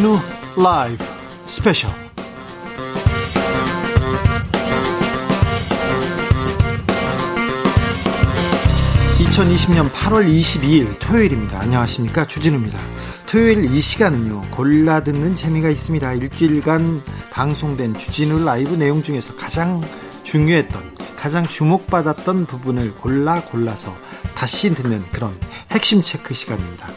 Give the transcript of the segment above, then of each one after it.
주진우 라이브 스페셜 2020년 8월 22일 토요일입니다. 안녕하십니까. 주진우입니다. 토요일 이 시간은요, 골라 듣는 재미가 있습니다. 일주일간 방송된 주진우 라이브 내용 중에서 가장 중요했던, 가장 주목받았던 부분을 골라 골라서 다시 듣는 그런 핵심 체크 시간입니다.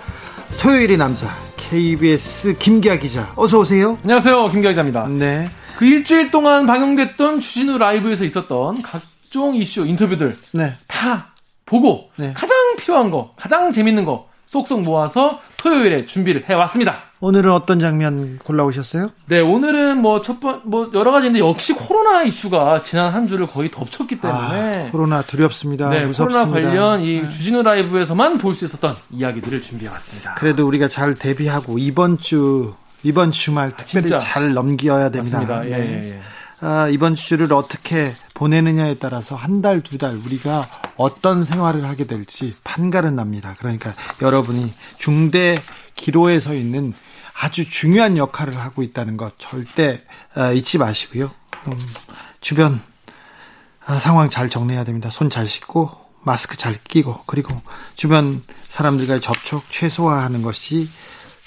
토요일의 남자, KBS 김기아 기자, 어서 오세요. 안녕하세요, 김기아 기자입니다. 네. 그 일주일 동안 방영됐던 주진우 라이브에서 있었던 각종 이슈, 인터뷰들 네. 다 보고 네. 가장 필요한 거, 가장 재밌는 거 쏙쏙 모아서 토요일에 준비를 해 왔습니다. 오늘은 어떤 장면 골라오셨어요? 네, 오늘은 뭐 첫 번, 뭐 여러 가지인데 역시 코로나 이슈가 지난 한 주를 거의 덮쳤기 때문에 아, 코로나 두렵습니다. 네, 무섭습니다. 코로나 관련 이 네. 주진우 라이브에서만 볼 수 있었던 이야기들을 준비해왔습니다. 그래도 우리가 잘 대비하고 이번 주 이번 주말 특별히 진짜. 잘 넘겨야 됩니다. 맞습니다. 예, 네. 예, 예. 아, 이번 주를 어떻게 보내느냐에 따라서 한 달, 두 달 우리가 어떤 생활을 하게 될지 판가름 납니다. 그러니까 여러분이 중대 기로에 서 있는 아주 중요한 역할을 하고 있다는 것 절대 아, 잊지 마시고요. 음, 주변 아, 상황 잘 정리해야 됩니다. 손 잘 씻고 마스크 잘 끼고 그리고 주변 사람들과의 접촉 최소화하는 것이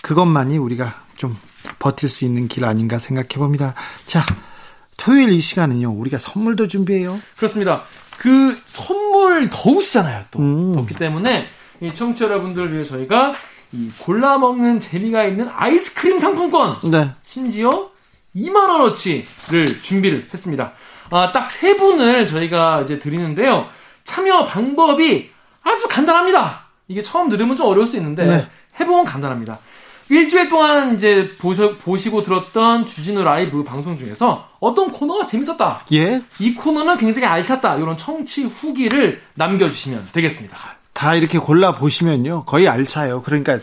그것만이 우리가 좀 버틸 수 있는 길 아닌가 생각해 봅니다. 자, 토요일 이 시간은요, 우리가 선물도 준비해요. 그렇습니다. 그 선물 더우시잖아요. 또 음. 덥기 때문에 이 청취자 여러분들 위해 저희가 이 골라 먹는 재미가 있는 아이스크림 상품권 네. 심지어 2만 원어치를 준비를 했습니다. 아, 딱 세 분을 저희가 이제 드리는데요. 참여 방법이 아주 간단합니다. 이게 처음 들으면 좀 어려울 수 있는데 네. 해보면 간단합니다. 일주일 동안 이제 보셔, 보시고 들었던 주진우 라이브 방송 중에서 어떤 코너가 재밌었다. 예. 이 코너는 굉장히 알찼다. 이런 청취 후기를 남겨주시면 되겠습니다. 다 이렇게 골라 보시면요, 거의 알차요. 그러니까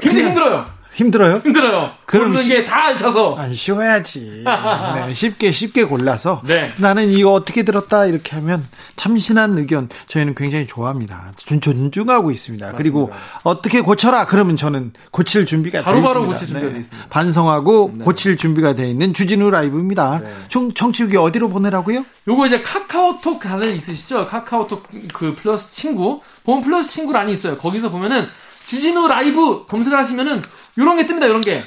굉장히 힘들어요. 힘들어요? 힘들어요. 그럼 고르는 시- 게다 알차서. 안 쉬워야지. 네, 쉽게 쉽게 골라서 네. 나는 이거 어떻게 들었다 이렇게 하면 참신한 의견 저희는 굉장히 좋아합니다. 존- 존중하고 있습니다. 그리고 어떻게 고쳐라 그러면 저는 고칠 준비가 돼 바로바로 있습니다. 고칠 준비가 돼 있습니다. 반성하고 고칠 준비가 돼 있는 주진우 라이브입니다. 네. 청, 청취후기 어디로 보내라고요? 요거 이제 카카오톡 다들 있으시죠? 카카오톡 그 플러스 친구. 보면 플러스 친구란이 있어요. 거기서 보면은 주진우 라이브 검색을 하시면은 요런 게 뜹니다. 요런 게.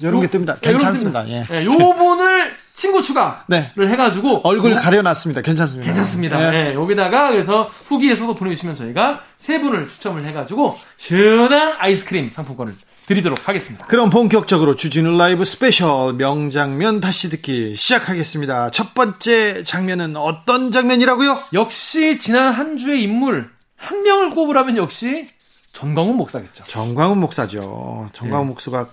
이런 요- 게 뜹니다. 네, 요런 게 괜찮습니다. 예. 네, 요 분을 친구 추가를 네. 해가지고 얼굴 요- 가려놨습니다. 괜찮습니다. 괜찮습니다. 예. 네, 여기다가 그래서 후기에서도 보내주시면 저희가 세 분을 추첨을 해가지고 시원한 아이스크림 상품권을 드리도록 하겠습니다. 그럼 본격적으로 주진우 라이브 스페셜 명장면 다시 듣기 시작하겠습니다. 첫 번째 장면은 어떤 장면이라고요? 역시 지난 한 주의 인물 한 명을 꼽으라면 역시 전광훈 목사겠죠. 정광훈 목사죠. 정광훈 목사가 아,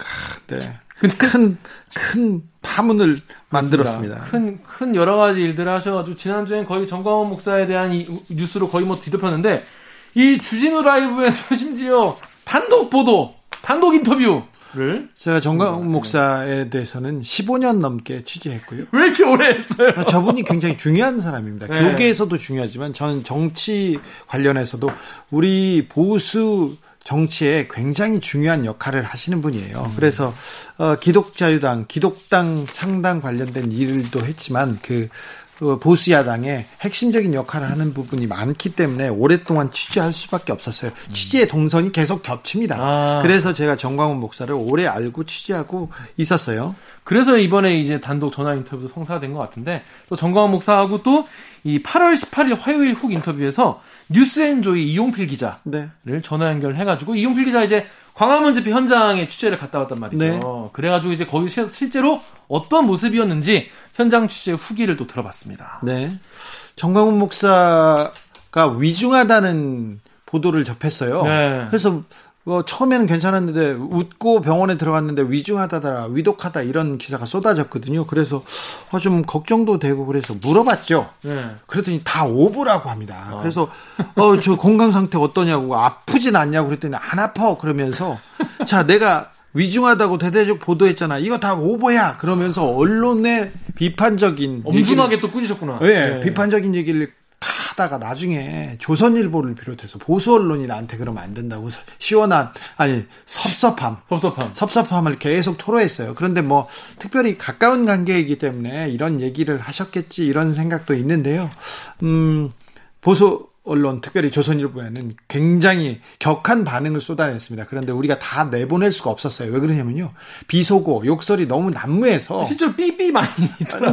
네. 근데 큰, 큰 파문을 만들었습니다. 큰, 큰 여러 가지 일들을 하셔가지고, 지난주엔 거의 정광훈 목사에 대한 이 뉴스로 거의 뭐 뒤덮였는데, 이 주진우 라이브에서 심지어 단독 보도, 단독 인터뷰 를 제가 네. 목사에 대해서는 15년 넘게 취재했고요. 왜 이렇게 오래 했어요? 저분이 굉장히 중요한 사람입니다. 네. 교계에서도 중요하지만 저는 정치 관련해서도 우리 보수 정치에 굉장히 중요한 역할을 하시는 분이에요. 그래서 어, 기독자유당, 기독당 창당 관련된 일도 했지만 그 어, 보수 야당의 핵심적인 역할을 하는 부분이 많기 때문에 오랫동안 취재할 수밖에 없었어요. 취재의 동선이 계속 겹칩니다. 아. 그래서 제가 정광훈 목사를 오래 알고 취재하고 있었어요. 그래서 이번에 이제 단독 전화 인터뷰도 성사된 것 같은데, 또 정광훈 목사하고 또 이 8월 18일 화요일 훅 인터뷰에서 뉴스앤조이 이용필 기자, 네. 를 전화 연결해가지고 이용필 기자 이제 광화문 집회 현장에 취재를 갔다 왔단 말이죠. 네. 그래가지고 이제 거기 시- 실제로 어떤 모습이었는지 현장 취재 후기를 또 들어봤습니다. 네. 정광훈 목사가 위중하다는 보도를 접했어요. 네. 그래서 어, 처음에는 괜찮았는데 웃고 병원에 들어갔는데 위중하다더라, 위독하다 이런 기사가 쏟아졌거든요. 그래서 어, 좀 걱정도 되고 그래서 물어봤죠. 네. 그랬더니 다 오보라고 합니다. 어. 그래서 어 저 건강 상태 어떠냐고 아프진 않냐고 그랬더니 안 아파 그러면서 자 내가 위중하다고 대대적 보도했잖아. 이거 다 오보야. 그러면서 언론의 비판적인 엄중하게 또 꾸짖었구나. 예, 네. 비판적인 얘기를 다 하다가 나중에 조선일보를 비롯해서 보수 언론이 나한테 그러면 안 된다고 시원한 아니 섭섭함 섭섭함 섭섭함을 계속 토로했어요. 그런데 뭐 특별히 가까운 관계이기 때문에 이런 얘기를 하셨겠지 이런 생각도 있는데요. 음 보수 언론, 특별히 조선일보에는 굉장히 격한 반응을 쏟아냈습니다. 그런데 우리가 다 내보낼 수가 없었어요. 왜 그러냐면요. 비속어, 욕설이 너무 난무해서. 실제로 삐삐 많이.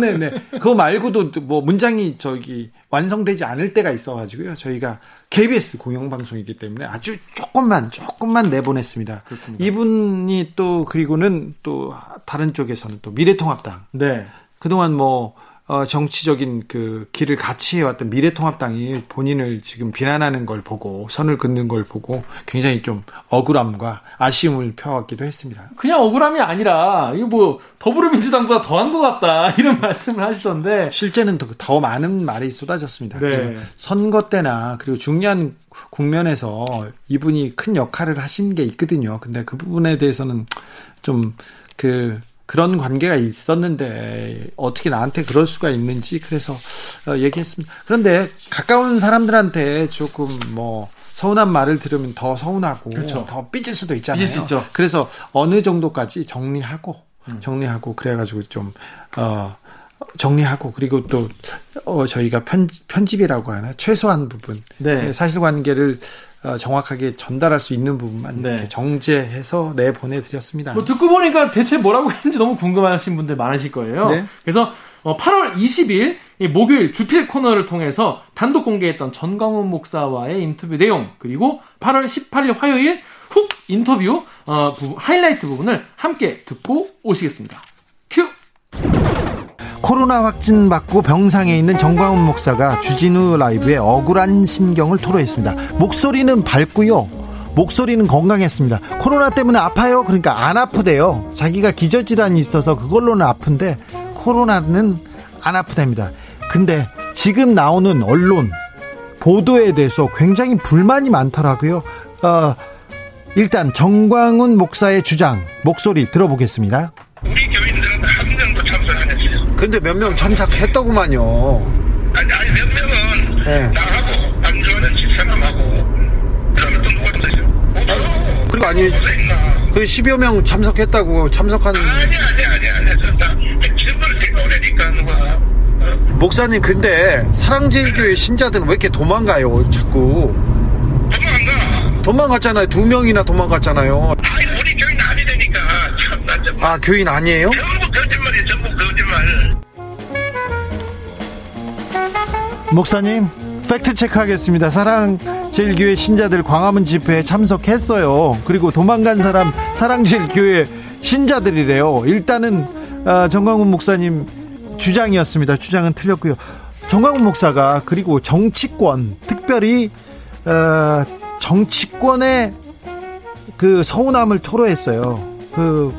네네. 네. 그거 말고도 뭐 문장이 저기 완성되지 않을 때가 있어가지고요. 저희가 KBS 공영방송이기 때문에 아주 조금만, 조금만 내보냈습니다. 그렇습니다. 이분이 또, 그리고는 또 다른 쪽에서는 또 미래통합당. 네. 그동안 뭐, 어, 정치적인 그 길을 같이 해왔던 미래통합당이 본인을 지금 비난하는 걸 보고 선을 긋는 걸 보고 굉장히 좀 억울함과 아쉬움을 펴왔기도 했습니다. 그냥 억울함이 아니라 이거 뭐 더불어민주당보다 더한 것 같다 이런 말씀을 하시던데 실제는 더, 더 많은 말이 쏟아졌습니다. 네. 선거 때나 그리고 중요한 국면에서 이분이 큰 역할을 하신 게 있거든요. 근데 그 부분에 대해서는 좀그 그런 관계가 있었는데 어떻게 나한테 그럴 수가 있는지 그래서 어, 얘기했습니다. 그런데 가까운 사람들한테 조금 뭐 서운한 말을 들으면 더 서운하고 그렇죠. 더 삐질 수도 있잖아요. 삐질 수 있죠. 그래서 어느 정도까지 정리하고 음. 정리하고 그래가지고 좀 어. 정리하고 그리고 또 어, 저희가 편, 편집이라고 하나 최소한 부분 네. 사실관계를 어, 정확하게 전달할 수 있는 부분만 네. 이렇게 정제해서 내 보내드렸습니다. 뭐 듣고 보니까 대체 뭐라고 했는지 너무 궁금하신 분들 많으실 거예요. 네. 그래서 8월 어, 20일 목요일 주필 코너를 통해서 단독 공개했던 전광훈 목사와의 인터뷰 내용 그리고 8월 18일 화요일 훅 인터뷰 어, 부분, 하이라이트 부분을 함께 듣고 오시겠습니다. 큐. 코로나 확진 받고 병상에 있는 정광훈 목사가 주진우 라이브에 억울한 심경을 토로했습니다. 목소리는 밝고요. 목소리는 건강했습니다. 코로나 때문에 아파요? 그러니까 안 아프대요. 자기가 기저질환이 있어서 그걸로는 아픈데 코로나는 안 아프답니다. 근데 지금 나오는 언론 보도에 대해서 굉장히 불만이 많더라고요. 어, 일단 정광훈 목사의 주장 목소리 들어보겠습니다. 우리 교인들은 한 명도 참석 안 했어요. 근데 몇명 참석했더구만요. 아니, 아니 몇 명은 네. 나하고 안주하는 집사람하고 그다음에 또 누가 있어요? 그리고 아니 그 10여 명 참석했다고 참석하는 아니 아니 아니 아니 진짜 질문을 제가 오래니까 누가 어? 목사님 근데 사랑제일교회 신자들은 왜 이렇게 도망가요 자꾸 도망가 도망갔잖아요 두 명이나 도망갔잖아요 아니 우리 교인 아니 되니까 참나 정말 아 교인 아니에요? 목사님 팩트 체크하겠습니다. 사랑 제일교회 신자들 광화문 집회에 참석했어요. 그리고 도망간 사람 사랑 제일교회 신자들이래요. 일단은 어, 정광훈 목사님 주장이었습니다. 주장은 틀렸고요. 정광훈 목사가 그리고 정치권 특별히 어, 정치권의 그 서운함을 토로했어요. 그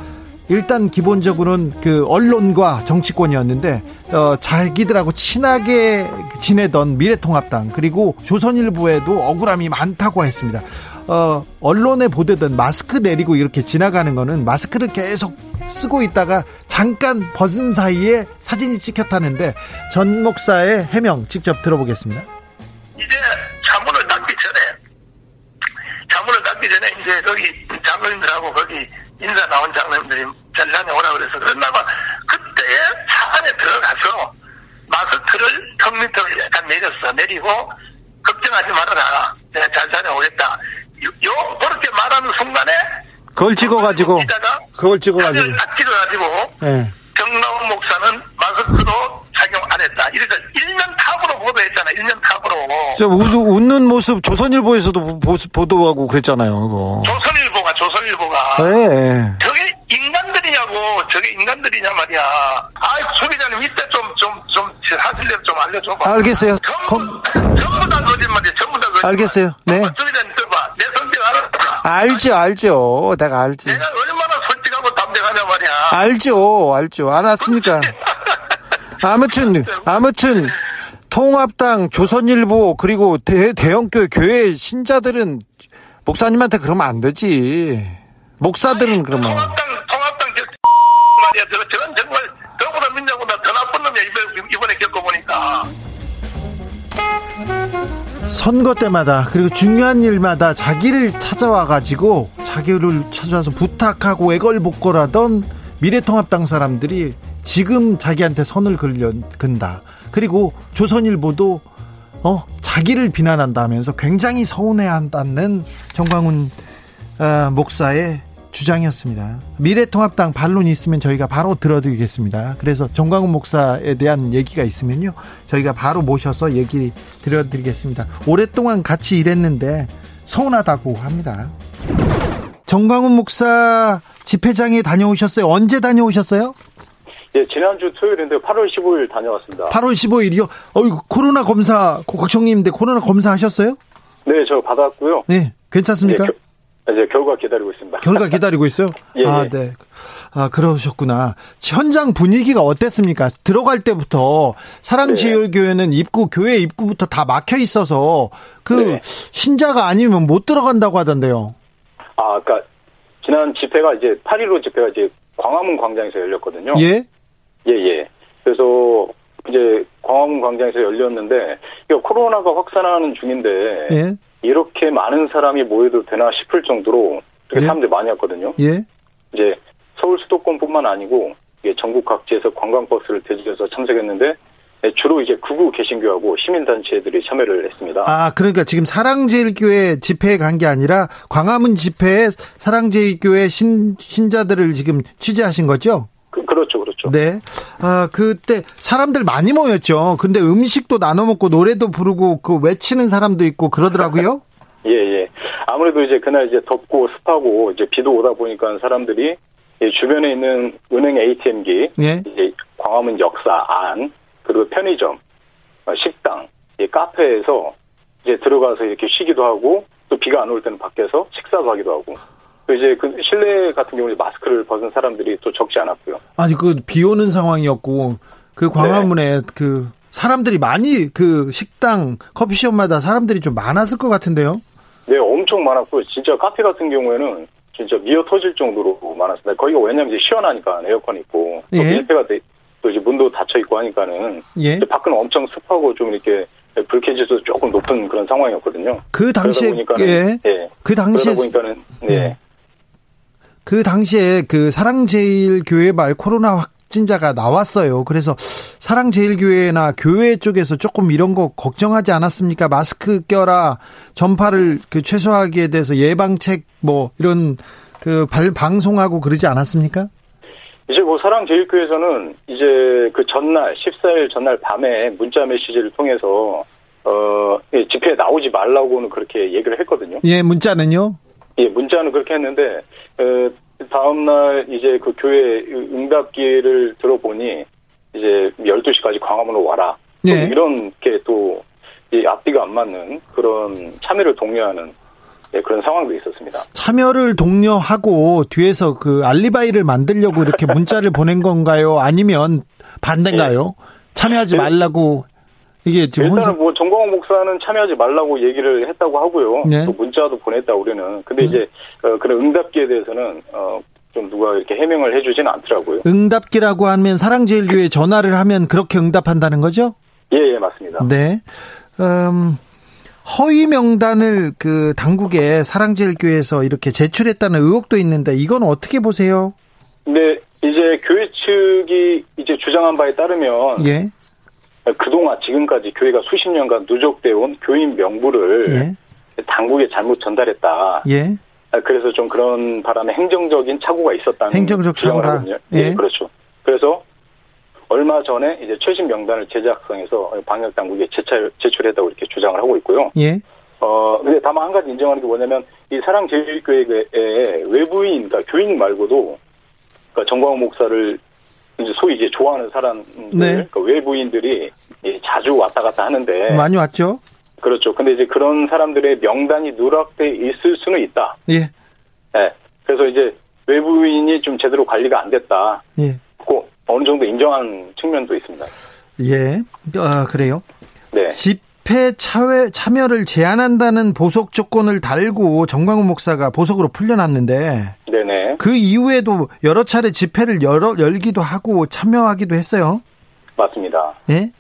일단 기본적으로는 그 언론과 정치권이었는데 어, 자기들하고 친하게 지내던 미래통합당 그리고 조선일보에도 억울함이 많다고 했습니다. 어, 언론에 보도된 마스크 내리고 이렇게 지나가는 거는 마스크를 계속 쓰고 있다가 잠깐 벗은 사이에 사진이 찍혔다는데 전 목사의 해명 직접 들어보겠습니다. 이제 자문을 닦기 전에 자문을 닦기 전에 이제 거기 장로님들하고 거기 인사 나온 장로님들이 전장에 오라 그래서 그런다면 그때에 차 안에 들어가서 마스크를 턱 밑으로 약간 내렸어 내리고 걱정하지 말아라 내가 잘 다녀오겠다 요, 요 그렇게 말하는 순간에 그걸 찍어가지고 그걸 찍어가지고 딱 찍어가지고 네. 정나훈 목사는 마스크도 착용 안 했다. 이래서 1년 탑으로 보도했잖아. 1년 탑으로. 저 웃, 는 모습 조선일보에서도 보, 보도하고 그랬잖아요. 그거. 조선일보가. 네. 저게 인간들이냐고. 저게 인간들이냐 말이야. 아, 소 기자님 이때 좀 좀좀 사실대로 좀 알려줘봐. 알겠어요. 전부, Com... 전부 다 거짓말이야. 전부 다 거짓말. 알겠어요. 네. 소 기자님 들어봐. 내 성격 알았다. 알죠, 알죠. 내가 알지. 내가 얼마나 솔직하고 담대하냐 말이야. 알죠, 알죠. 알았으니까. 아무튼 아무튼 통합당 조선일보 그리고 대, 대형교회 교회 신자들은 목사님한테 그러면 안 되지. 목사들은 그러면. 통합당 통합당 저 말이야. 저 저건 정말 더불어민주보다 더 나쁜 놈이야 이번에 겪어보니까. 선거 때마다 그리고 중요한 일마다 자기를 찾아와 가지고 자기를 찾아와서 부탁하고 애걸복걸하던 미래통합당 사람들이 지금 자기한테 선을 근다. 그리고 조선일보도 어 자기를 비난한다면서 굉장히 서운해한다는 정광훈 어, 목사의 주장이었습니다. 미래통합당 반론이 있으면 저희가 바로 들어드리겠습니다. 그래서 정광훈 목사에 대한 얘기가 있으면요. 저희가 바로 모셔서 얘기 들어드리겠습니다. 오랫동안 같이 일했는데 서운하다고 합니다. 정광훈 목사 집회장에 다녀오셨어요? 언제 다녀오셨어요? 예, 지난주 토요일인데 8월 15일 다녀왔습니다. 8월 15일이요? 어이 코로나 검사, 걱정님인데 코로나 검사 하셨어요? 네, 저 받았고요. 네, 괜찮습니까? 네, 겨, 이제 결과 기다리고 있습니다. 결과 기다리고 있어요? 예, 아, 예. 네. 아, 그러셨구나. 현장 분위기가 어땠습니까? 들어갈 때부터 사랑제일교회는 입구, 교회 입구부터 다 막혀 있어서 그 네. 신자가 아니면 못 들어간다고 하던데요. 아, 그러니까 지난 집회가 이제 8.15 집회가 이제 광화문 광장에서 열렸거든요. 예? 예, 예. 그래서 이제 광화문 광장에서 열렸는데 코로나가 확산하는 중인데 예? 이렇게 많은 사람이 모여도 되나 싶을 정도로 되게 네. 사람들이 많이 왔거든요. 예? 이제 서울 수도권뿐만 아니고 전국 각지에서 관광버스를 대절해서 참석했는데 네, 주로 이제 극우 개신교하고 시민단체들이 참여를 했습니다. 아, 그러니까 지금 사랑제일교회 집회에 간 게 아니라 광화문 집회에 사랑제일교회 신, 신자들을 지금 취재하신 거죠? 그, 그렇죠. 네. 아, 그때 사람들 많이 모였죠. 근데 음식도 나눠 먹고 노래도 부르고 그 외치는 사람도 있고 그러더라고요. 예, 예. 아무래도 이제 그날 이제 덥고 습하고 이제 비도 오다 보니까 사람들이 이 주변에 있는 은행 ATM기, 예. 이제 광화문 역사 안, 그리고 편의점, 어, 식당, 이 카페에서 이제 들어가서 이렇게 쉬기도 하고 또 비가 안 올 때는 밖에서 식사도 하기도 하고 또 이제 그 실내 같은 경우는 마스크를 벗은 사람들이 또 적지 않았고요. 아니 그 비 오는 상황이었고 그 광화문에 그 사람들이 많이 그 식당 커피숍마다 사람들이 좀 많았을 것 같은데요. 네, 엄청 많았고 진짜 카페 같은 경우에는 진짜 미어 터질 정도로 많았습니다. 거기가 왜냐면 이제 시원하니까 에어컨 있고 또 예. 밀폐가 돼, 또 이제 문도 닫혀 있고 하니까는 예. 밖은 엄청 습하고 좀 이렇게 불쾌지수 조금 높은 그런 상황이었거든요. 그 당시에 예. 예. 그 당시에 그러다 보니까는 네. 예. 그 당시에 그 사랑제일교회 말 코로나 확진자가 나왔어요. 그래서 사랑제일교회나 교회 쪽에서 조금 이런 거 걱정하지 않았습니까? 마스크 껴라, 전파를 그 최소화하기에 대해서 예방책 뭐 이런 그 발, 방송하고 그러지 않았습니까? 이제 뭐 사랑제일교회에서는 이제 그 전날 14일 전날 밤에 문자 메시지를 통해서 어 예, 집회에 나오지 말라고는 그렇게 얘기를 했거든요. 예, 문자는요? 예, 문자는 그렇게 했는데 어, 다음 날 이제 그 교회 응답기를 들어보니 이제 12시까지 광화문으로 와라. 또 예. 이런 게또이 앞뒤가 안 맞는 그런 참여를 독려하는 예, 그런 상황도 있었습니다. 참여를 독려하고 뒤에서 그 알리바이를 만들려고 이렇게 문자를 보낸 건가요? 아니면 반대인가요? 참여하지 네. 말라고 이게 지금 혼자 일단은 뭐 정광훈 목사는 참여하지 말라고 얘기를 했다고 하고요. 네. 또 문자도 보냈다 우리는. 근데 이제 어, 그런 응답기에 대해서는 어, 좀 누가 이렇게 해명을 해주지는 않더라고요. 응답기라고 하면 사랑제일교회 전화를 하면 그렇게 응답한다는 거죠? 예, 예, 맞습니다. 네. 음, 허위 명단을 그 당국에 사랑제일교회에서 이렇게 제출했다는 의혹도 있는데 이건 어떻게 보세요? 근데 이제 교회 측이 이제 주장한 바에 따르면 예. 그동안 지금까지 교회가 수십 년간 누적돼 온 교인 명부를 예. 당국에 잘못 전달했다. 예. 아, 그래서 좀 그런 바람에 행정적인 착오가 있었다는 행정적. 하거든요. 예. 예, 그렇죠. 그래서 얼마 전에 이제 최신 명단을 제작성해서 방역 당국에 제출, 제출했다고 이렇게 주장을 하고 있고요. 예. 어, 근데 다만 한 가지 인정하는 게 뭐냐면 이 사랑제일교회에 외부인, 그러니까 교인 말고도 그러니까 정광훈 목사를 이제 소위 이제 좋아하는 사람들, 네. 그러니까 외부인들이 이 자주 왔다 갔다 하는데 많이 왔죠? 그렇죠. 근데 이제 그런 사람들의 명단이 누락돼 있을 수는 있다. 예. 예. 그래서 이제 외부인이 좀 제대로 관리가 안 됐다. 예. 고 어느 정도 인정한 측면도 있습니다. 예. 아, 그래요? 네. 집회 참여, 참여를 제한한다는 보석 조건을 달고 정광훈 목사가 보석으로 풀려났는데 네네. 그 이후에도 여러 차례 집회를 열어, 열기도 하고 참여하기도 했어요. 맞습니다. 예?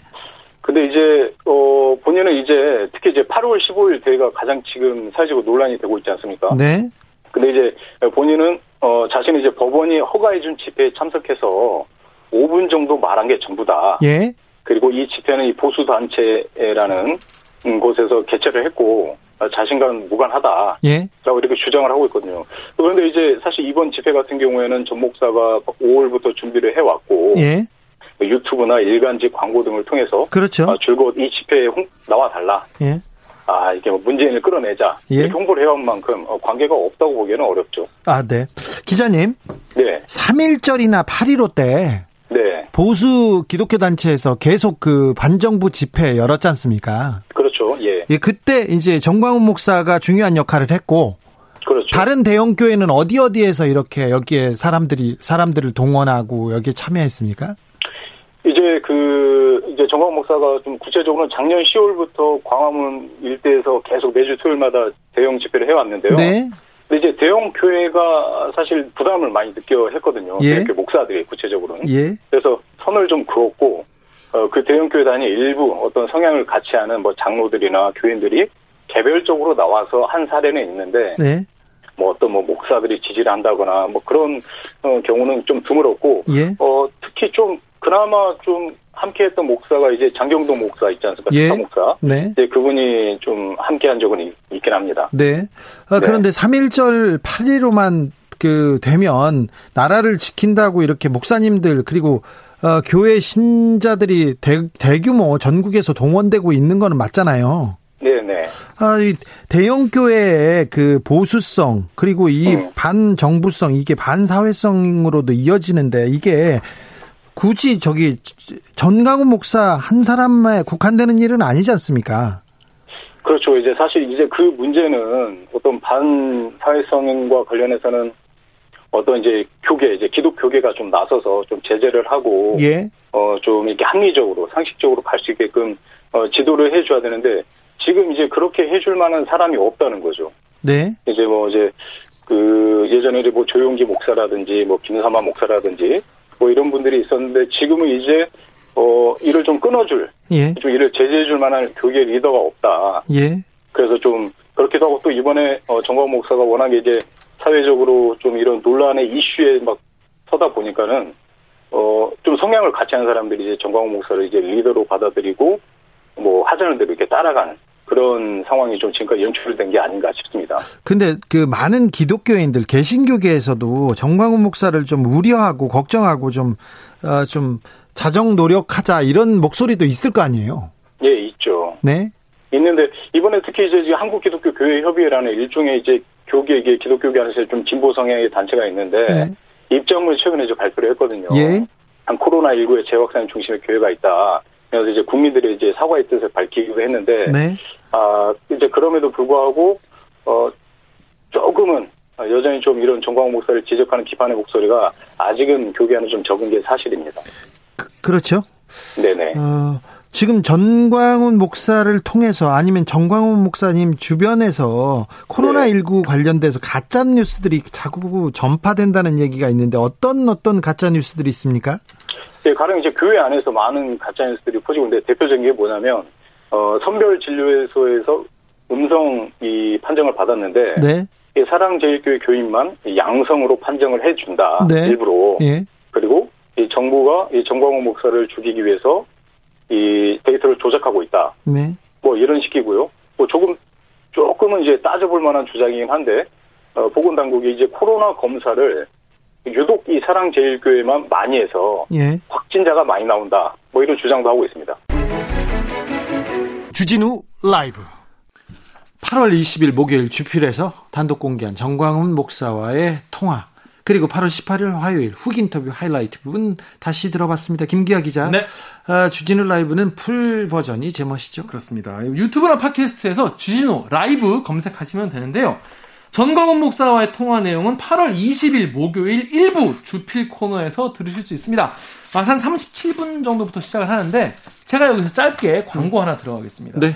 근데 이제 어 본인은 이제 특히 이제 8월 15일 대회가 가장 지금 사회적으로 논란이 되고 있지 않습니까? 네. 근데 이제 본인은 어 자신이 이제 법원이 허가해준 집회에 참석해서 5분 정도 말한 게 전부다. 예. 그리고 이 집회는 이 보수 단체라는 곳에서 개최를 했고 자신과는 무관하다. 예. 라고 이렇게 주장을 하고 있거든요. 그런데 이제 사실 이번 집회 같은 경우에는 전 목사가 5월부터 준비를 해왔고 예. 유튜브나 일간지 광고 등을 통해서 그렇죠. 아, 줄곧 이 집회에 홍, 나와 달라. 예. 아 이게 뭐 문재인을 끌어내자. 예. 이렇게 홍보를 해온 만큼 어, 관계가 없다고 보기에는 어렵죠. 아, 네. 기자님, 네, 3.1절이나 8.15 때 네, 보수 기독교 단체에서 계속 그 반정부 집회 열었지 않습니까? 그렇죠. 예, 예, 그때 이제 정광훈 목사가 중요한 역할을 했고 그렇죠. 다른 대형 교회는 어디 어디에서 이렇게 여기에 사람들이 사람들을 동원하고 여기에 참여했습니까? 이제 그 이제 정광 목사가 좀 구체적으로는 작년 10월부터 광화문 일대에서 계속 매주 토요일마다 대형 집회를 해왔는데요. 네. 근데 이제 대형 교회가 사실 부담을 많이 느껴 했거든요. 예. 교회 목사들이 구체적으로는. 예. 그래서 선을 좀 그었고 어, 그 대형 교회 단위 일부 어떤 성향을 같이 하는 뭐 장로들이나 교인들이 개별적으로 나와서 한 사례는 있는데 네. 뭐 어떤 뭐 목사들이 지지를 한다거나 뭐 그런 어, 경우는 좀 드물었고 예. 어, 특히 좀 그나마 좀 함께했던 목사가 이제 장경동 목사 있지 않습니까? 예. 사 목사. 네. 이제 그분이 좀 함께한 적은 있, 긴 합니다. 네. 아, 네. 그런데 3.1절 8.15만 그 되면 나라를 지킨다고 이렇게 목사님들 그리고 어, 교회 신자들이 대, 대규모 전국에서 동원되고 있는 거는 맞잖아요. 네네. 아, 이 대형 교회의 그 보수성 그리고 이 음. 반정부성 이게 반사회성으로도 이어지는데 이게 굳이 저기 전강훈 목사 한 사람에 국한되는 일은 아니지 않습니까? 그렇죠. 이제 사실 이제 그 문제는 어떤 반사회성과 관련해서는 어떤 이제 교계, 이제 기독 교계가 좀 나서서 좀 제재를 하고 예. 어좀 이렇게 합리적으로 상식적으로 갈 수 있게끔 어 지도를 해줘야 되는데 지금 이제 그렇게 해줄 만한 사람이 없다는 거죠. 네. 이제 뭐 이제 그 예전에 뭐 조용기 목사라든지 뭐 김사마 목사라든지 뭐 이런 분들이 있었는데 지금은 이제 어 이를 좀 끊어줄 예. 좀 이를 제재해줄 만한 교계 리더가 없다. 예. 그래서 좀 그렇기도 하고 또 이번에 어, 정광 목사가 워낙에 이제 사회적으로 좀 이런 논란의 이슈에 막 서다 보니까는 어 좀 성향을 같이 하는 사람들이 이제 정광 목사를 이제 리더로 받아들이고 뭐 하자는 대로 이렇게 따라가는 그런 상황이 좀 지금까지 연출된 게 아닌가 싶습니다. 근데 그 많은 기독교인들 개신교계에서도 정광훈 목사를 좀 우려하고 걱정하고 좀 어, 좀 자정 노력하자 이런 목소리도 있을 거 아니에요. 예, 있죠. 네. 있는데 이번에 특히 이제 한국 기독교 교회 협의회라는 일종의 이제 교계 이게 기독교계 안에서 좀 진보 성향의 단체가 있는데 네. 입장문을 최근에 이제 발표를 했거든요. 예. 한 코로나 19의 재확산 중심의 교회가 있다. 그래서 이제 국민들의 이제 사과의 뜻을 밝히기도 했는데 네. 아 이제 그럼에도 불구하고 어 조금은 여전히 좀 이런 정광훈 목사를 지적하는 비판의 목소리가 아직은 교계 안에 좀 적은 게 사실입니다. 그렇죠. 네네. 어, 지금 전광훈 목사를 통해서 아니면 정광훈 목사님 주변에서 코로나19 관련돼서 가짜 뉴스들이 자꾸 전파된다는 얘기가 있는데 어떤 어떤 가짜 뉴스들이 있습니까? 예, 가령 이제 교회 안에서 많은 가짜 뉴스들이 퍼지고 있는데 대표적인 게 뭐냐면 어, 선별 진료소에서 음성 이 판정을 받았는데 네. 이 사랑제일교회 교인만 이 양성으로 판정을 해준다 네. 일부러 예. 그리고 이 정부가 이 정광훈 목사를 죽이기 위해서 이 데이터를 조작하고 있다 네. 뭐 이런 식이고요 뭐 조금 조금은 이제 따져볼 만한 주장이긴 한데 어, 보건당국이 이제 코로나 검사를 유독 이 사랑제일교회만 많이 해서 예. 확진자가 많이 나온다. 뭐 이런 주장도 하고 있습니다. 주진우 라이브 8월 20일 목요일 주필에서 단독 공개한 전광훈 목사와의 통화 그리고 8월 18일 화요일 훅 인터뷰 하이라이트 부분 다시 들어봤습니다. 김기화 기자. 네. 아, 주진우 라이브는 full 버전이 제맛이죠. 그렇습니다. 유튜브나 팟캐스트에서 주진우 라이브 검색하시면 되는데요. 전광훈 목사와의 통화 내용은 8월 20일 목요일 일부 주필 코너에서 들으실 수 있습니다. 아, 한 37분 정도부터 시작을 하는데 제가 여기서 짧게 광고 하나 들어가겠습니다. 네.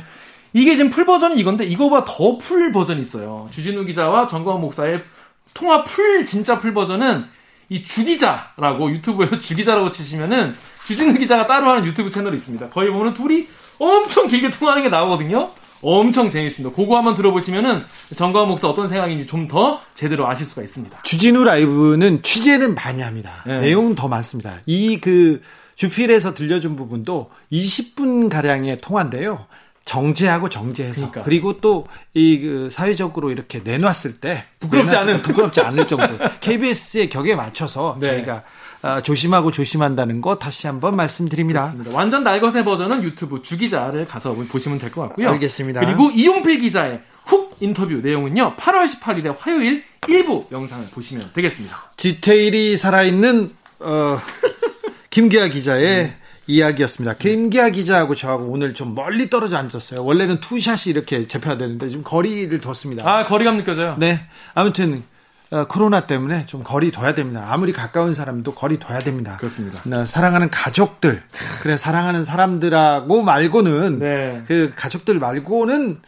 이게 지금 full 버전이 이건데 이거보다 더 full 버전이 있어요. 주진우 기자와 전광훈 목사의 통화 full 진짜 full 버전은 이 주기자라고 유튜브에서 주기자라고 치시면은 주진우 기자가 따로 하는 유튜브 채널이 있습니다. 거기 보면 둘이 엄청 길게 통화하는 게 나오거든요. 엄청 재밌습니다. 그거 한번 들어보시면은 전광훈 목사 어떤 생각인지 좀 더 제대로 아실 수가 있습니다. 주진우 라이브는 취재는 많이 합니다. 네. 내용은 더 많습니다. 이 그 주필에서 들려준 부분도 20분 가량의 통화인데요. 정제하고 정제해서 그러니까. 그리고 또이 그 사회적으로 이렇게 내놨을 때 부끄럽지 내놨을 않은. 부끄럽지 않을 정도 KBS의 격에 맞춰서 네. 저희가 아, 조심하고 조심한다는 거 다시 한번 말씀드립니다. 그렇습니다. 완전 날것의 버전은 유튜브 주기자를 가서 보시면 될 것 같고요. 알겠습니다. 그리고 이용필 기자의 훅 인터뷰 내용은요. 8월 18일에 화요일 일부 영상을 보시면 되겠습니다. 디테일이 살아있는 어, 김기아 기자의 이야기였습니다. 김기아 기자하고 저하고 오늘 좀 멀리 떨어져 앉았어요. 원래는 투샷이 이렇게 잡혀야 되는데 좀 거리를 뒀습니다. 아 거리감 느껴져요. 네, 아무튼 어, 코로나 때문에 좀 거리 둬야 됩니다. 아무리 가까운 사람도 거리 둬야 됩니다. 그렇습니다. 나 사랑하는 가족들, 그래 사랑하는 사람들하고 말고는 네. 그 가족들 말고는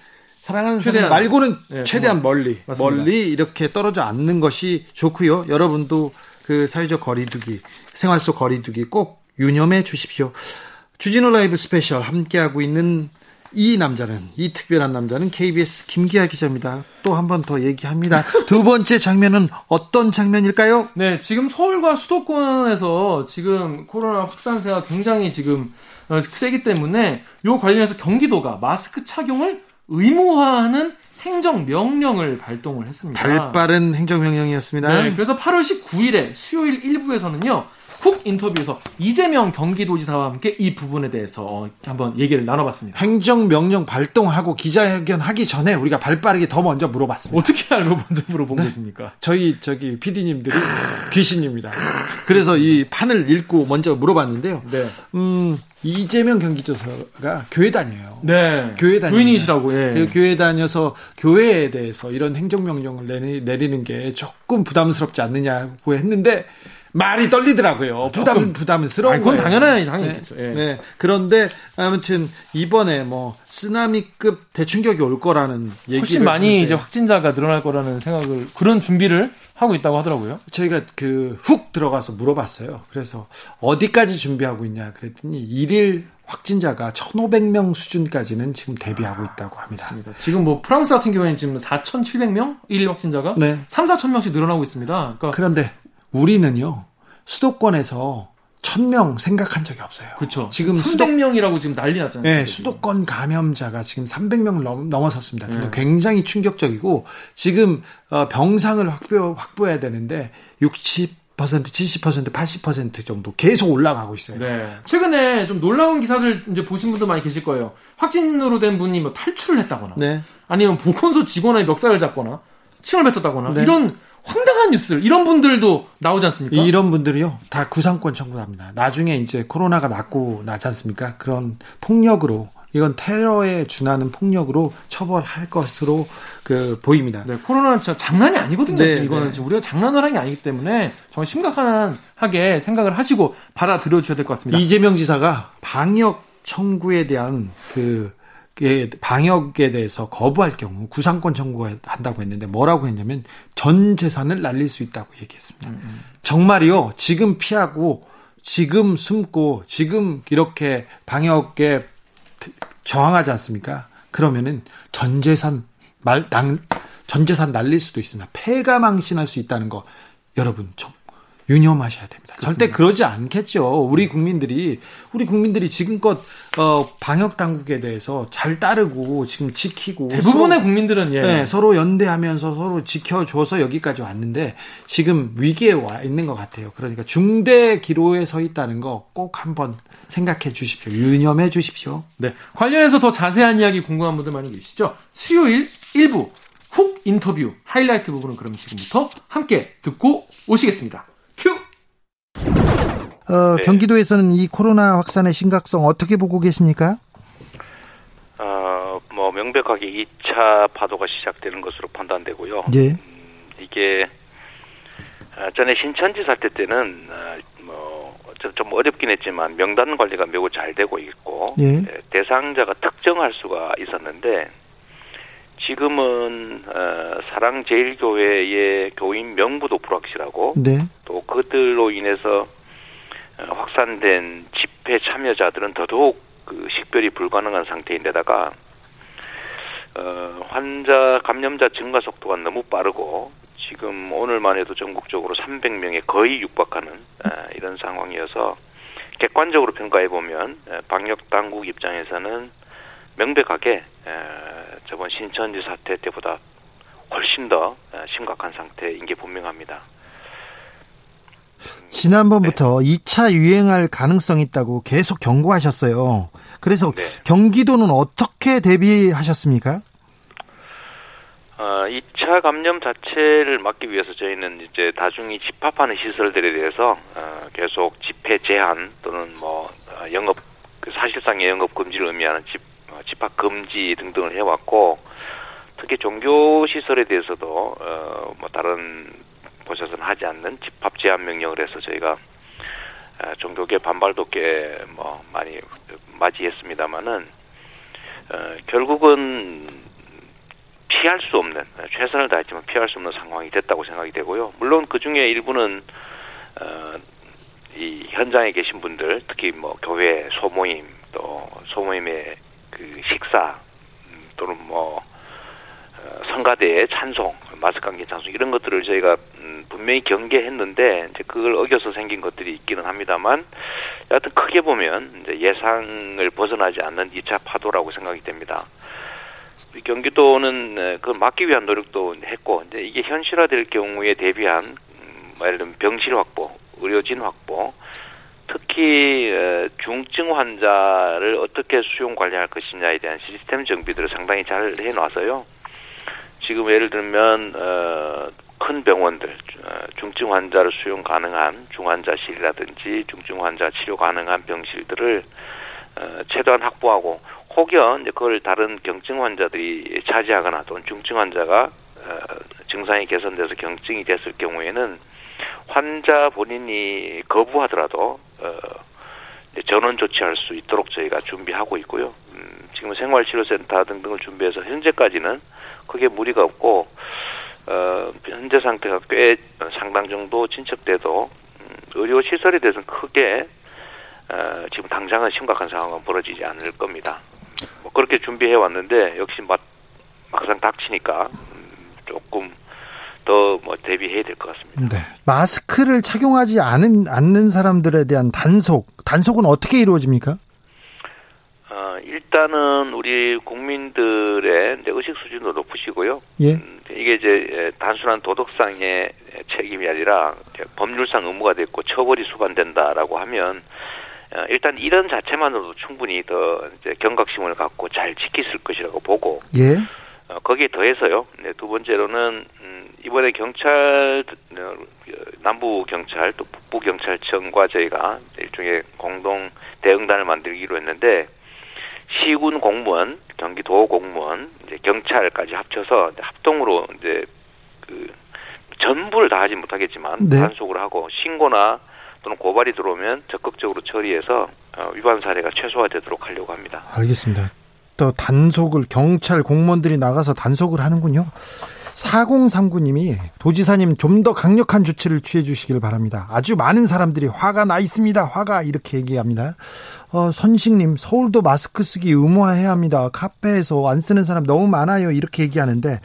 사랑하는 최대한. 사람 말고는 네, 최대한 멀리 맞습니다. 멀리 이렇게 떨어져 앉는 것이 좋고요. 여러분도 그 사회적 거리두기, 생활 속 거리두기 꼭 유념해 주십시오. 주진우 라이브 스페셜 함께하고 있는 이 남자는 이 특별한 남자는 KBS 김기화 기자입니다. 또 한 번 더 얘기합니다. 두 번째 장면은 어떤 장면일까요? 네, 지금 서울과 수도권에서 지금 코로나 확산세가 굉장히 지금 어, 세기 때문에 요 관련해서 경기도가 마스크 착용을 의무화하는 행정 명령을 발동을 했습니다. 발빠른 행정 명령이었습니다. 네, 그래서 8월 19일에 수요일 일부에서는요. 훅 인터뷰에서 이재명 경기도지사와 함께 이 부분에 대해서 어, 한번 얘기를 나눠봤습니다. 행정명령 발동하고 기자회견 하기 전에 우리가 발빠르게 더 먼저 물어봤습니다. 어떻게 알고 먼저 물어본 것입니까? 저희 저기 PD님들이 귀신입니다. 그래서 이 판을 읽고 먼저 물어봤는데요. 네. 음, 이재명 경기도사가 교회 다녀요. 네. 교회 다니 교인이시라고, 예. 그 교회 다녀서 교회에 대해서 이런 행정명령을 내리, 내리는 게 조금 부담스럽지 않느냐고 했는데 말이 떨리더라고요. 부담 조금. 부담스러운 아니, 그건. 당연해, 당연했죠. 네. 예. 네. 그런데 아무튼 이번에 뭐 쓰나미급 대충격이 올 거라는 얘기를 훨씬 많이 듣는데 이제 확진자가 늘어날 거라는 생각을 그런 준비를 하고 있다고 하더라고요. 저희가 그 훅 들어가서 물어봤어요. 그래서 어디까지 준비하고 있냐 그랬더니 일일 확진자가 1,500명 수준까지는 지금 대비하고 있다고 합니다. 지금 뭐 프랑스 같은 경우에는 지금 4,700명 일일 확진자가 네. 3, 4천 명씩 늘어나고 있습니다. 그러니까 그런데 우리는요 수도권에서 1,000명 생각한 적이 없어요. 그렇죠. 지금 지금 수도 300명이라고 지금 난리 났잖아요. 네, 수도권 감염자가 지금 300명을 넘, 넘어섰습니다. 근데 네. 굉장히 충격적이고 지금 어, 병상을 확보 확보해야 되는데 60% 70%, 80% 정도 계속 올라가고 있어요. 네. 최근에 좀 놀라운 기사들 이제 보신 분도 많이 계실 거예요. 확진으로 된 분이 뭐 탈출을 했다거나 네. 아니면 보건소 직원의 멱살을 잡거나 침을 뱉었다거나 네. 이런 황당한 뉴스를 이런 분들도 나오지 않습니까? 이런 분들이요 다 구상권 청구합니다. 나중에 이제 코로나가 낫고 나지 않습니까? 그런 폭력으로 이건 테러에 준하는 폭력으로 처벌할 것으로 그 보입니다. 네, 코로나는 진짜 장난이 아니거든요. 네, 지금 이거는 네. 지금 우리가 장난을 하는 게 아니기 때문에 정말 심각하게 생각을 하시고 받아들여 주셔야 될 것 같습니다. 이재명 지사가 방역 청구에 대한 그 예, 방역에 대해서 거부할 경우 구상권 청구한다고 했는데 뭐라고 했냐면 전 재산을 날릴 수 있다고 얘기했습니다. 정말이요. 지금 피하고 지금 숨고 지금 이렇게 방역에 저항하지 않습니까? 그러면은 전 재산 말, 낭, 전 재산 날릴 수도 있습니다. 폐가 망신할 수 있다는 거 여러분 좀 유념하셔야 됩니다. 절대 그러지 않겠죠. 우리 국민들이 우리 국민들이 지금껏 어, 방역 당국에 대해서 잘 따르고 지금 지키고 대부분의 서로, 국민들은 예. 네, 서로 연대하면서 서로 지켜줘서 여기까지 왔는데 지금 위기에 와 있는 것 같아요. 그러니까 중대 기로에 서 있다는 거 꼭 한번 생각해 주십시오. 유념해 주십시오. 네. 관련해서 더 자세한 이야기 궁금한 분들 많이 계시죠? 수요일 일부 훅 인터뷰 하이라이트 부분은 그럼 지금부터 함께 듣고 오시겠습니다. 큐! 어, 네. 경기도에서는 이 코로나 확산의 심각성 어떻게 보고 계십니까? 어, 뭐 명백하게 2차 파도가 시작되는 것으로 판단되고요. 예. 이게 어, 전에 신천지사 때 때는 어, 뭐 좀- 좀 어렵긴 했지만 명단 관리가 매우 잘 되고 있고 예. 예, 대상자가 특정할 수가 있었는데 지금은 어, 사랑제일교회의 교인 명부도 불확실하고 네. 또 그들로 인해서 어, 확산된 집회 참여자들은 더더욱 그 식별이 불가능한 상태인데다가 어, 환자 감염자 증가 속도가 너무 빠르고 지금 오늘만 해도 전국적으로 300명에 거의 육박하는 에, 이런 상황이어서 객관적으로 평가해 보면 방역 당국 입장에서는 명백하게 에, 저번 신천지 사태 때보다 훨씬 더 심각한 상태인 게 분명합니다. 지난번부터 네. 2차 유행할 가능성이 있다고 계속 경고하셨어요. 그래서 네. 경기도는 어떻게 대비하셨습니까? 어, 2차 감염 자체를 막기 위해서 저희는 이제 다중이 집합하는 시설들에 대해서 어, 계속 집회 제한 또는 뭐 어, 영업 그 사실상의 영업 금지를 의미하는 집 어, 집합 금지 등등을 해왔고 특히 종교 시설에 대해서도 어, 뭐 다른 곳에서는 하지 않는 집합 제한 명령을 해서 저희가 어, 종교계 반발도 꽤 뭐 많이 맞이했습니다마는 어, 결국은 피할 수 없는 최선을 다했지만 피할 수 없는 상황이 됐다고 생각이 되고요. 물론 그 중에 일부는 어, 이 현장에 계신 분들 특히 뭐 교회 소모임 또 소모임의 그 식사 음, 또는 뭐 어, 성가대의 찬송 마스크 감기 찬송 이런 것들을 저희가 음, 분명히 경계했는데 이제 그걸 어겨서 생긴 것들이 있기는 합니다만 여하튼 크게 보면 이제 예상을 벗어나지 않는 2차 파도라고 생각이 됩니다. 경기도는 그걸 막기 위한 노력도 했고 이제 이게 현실화될 경우에 대비한 음, 뭐 예를 들면 병실 확보, 의료진 확보, 특히 중증 환자를 어떻게 수용 관리할 것이냐에 대한 시스템 정비들을 상당히 잘 해놔서요. 지금 예를 들면 어, 큰 병원들 어, 중증 환자를 수용 가능한 중환자실이라든지 중증 환자 치료 가능한 병실들을 어, 최대한 확보하고 혹여 그걸 다른 경증 환자들이 차지하거나 또는 중증 환자가 어, 증상이 개선돼서 경증이 됐을 경우에는 환자 본인이 거부하더라도 어, 전원 조치할 수 있도록 저희가 준비하고 있고요. 음, 지금 생활치료센터 등등을 준비해서 현재까지는 크게 무리가 없고 어, 현재 상태가 꽤 상당 정도 진척돼도 음, 의료 시설에 대해서는 크게 어, 지금 당장은 심각한 상황은 벌어지지 않을 겁니다. 뭐 그렇게 준비해 왔는데 역시 막, 막상 닥치니까 음, 조금 더 뭐 대비해야 될 것 같습니다. 네. 마스크를 착용하지 않은 않는 사람들에 대한 단속, 단속은 어떻게 이루어집니까? 어, 일단은 우리 국민들의 의식 수준도 높으시고요. 예. 음, 이게 이제 단순한 도덕상의 책임이 아니라 법률상 의무가 됐고 처벌이 수반된다라고 하면 어, 일단 이런 자체만으로도 충분히 더 이제 경각심을 갖고 잘 지켰을 것이라고 보고 예. 어, 거기에 더해서요. 네, 두 번째로는 음, 이번에 경찰 어, 남부 경찰 또 북부 경찰청과 저희가 일종의 공동 대응단을 만들기로 했는데 시군 공무원, 경기도 공무원, 이제 경찰까지 합쳐서 합동으로 이제 그 전부를 다 하지 못하겠지만 네. 단속을 하고 신고나 또는 고발이 들어오면 적극적으로 처리해서 어, 위반 사례가 최소화되도록 하려고 합니다. 알겠습니다. 또 단속을 경찰 공무원들이 나가서 단속을 하는군요. 4039님이 도지사님 좀 더 강력한 조치를 취해 주시길 바랍니다. 아주 많은 사람들이 화가 나 있습니다. 화가 이렇게 얘기합니다. 어, 선식님 서울도 마스크 쓰기 의무화해야 합니다. 카페에서 안 쓰는 사람 너무 많아요. 이렇게 얘기하는데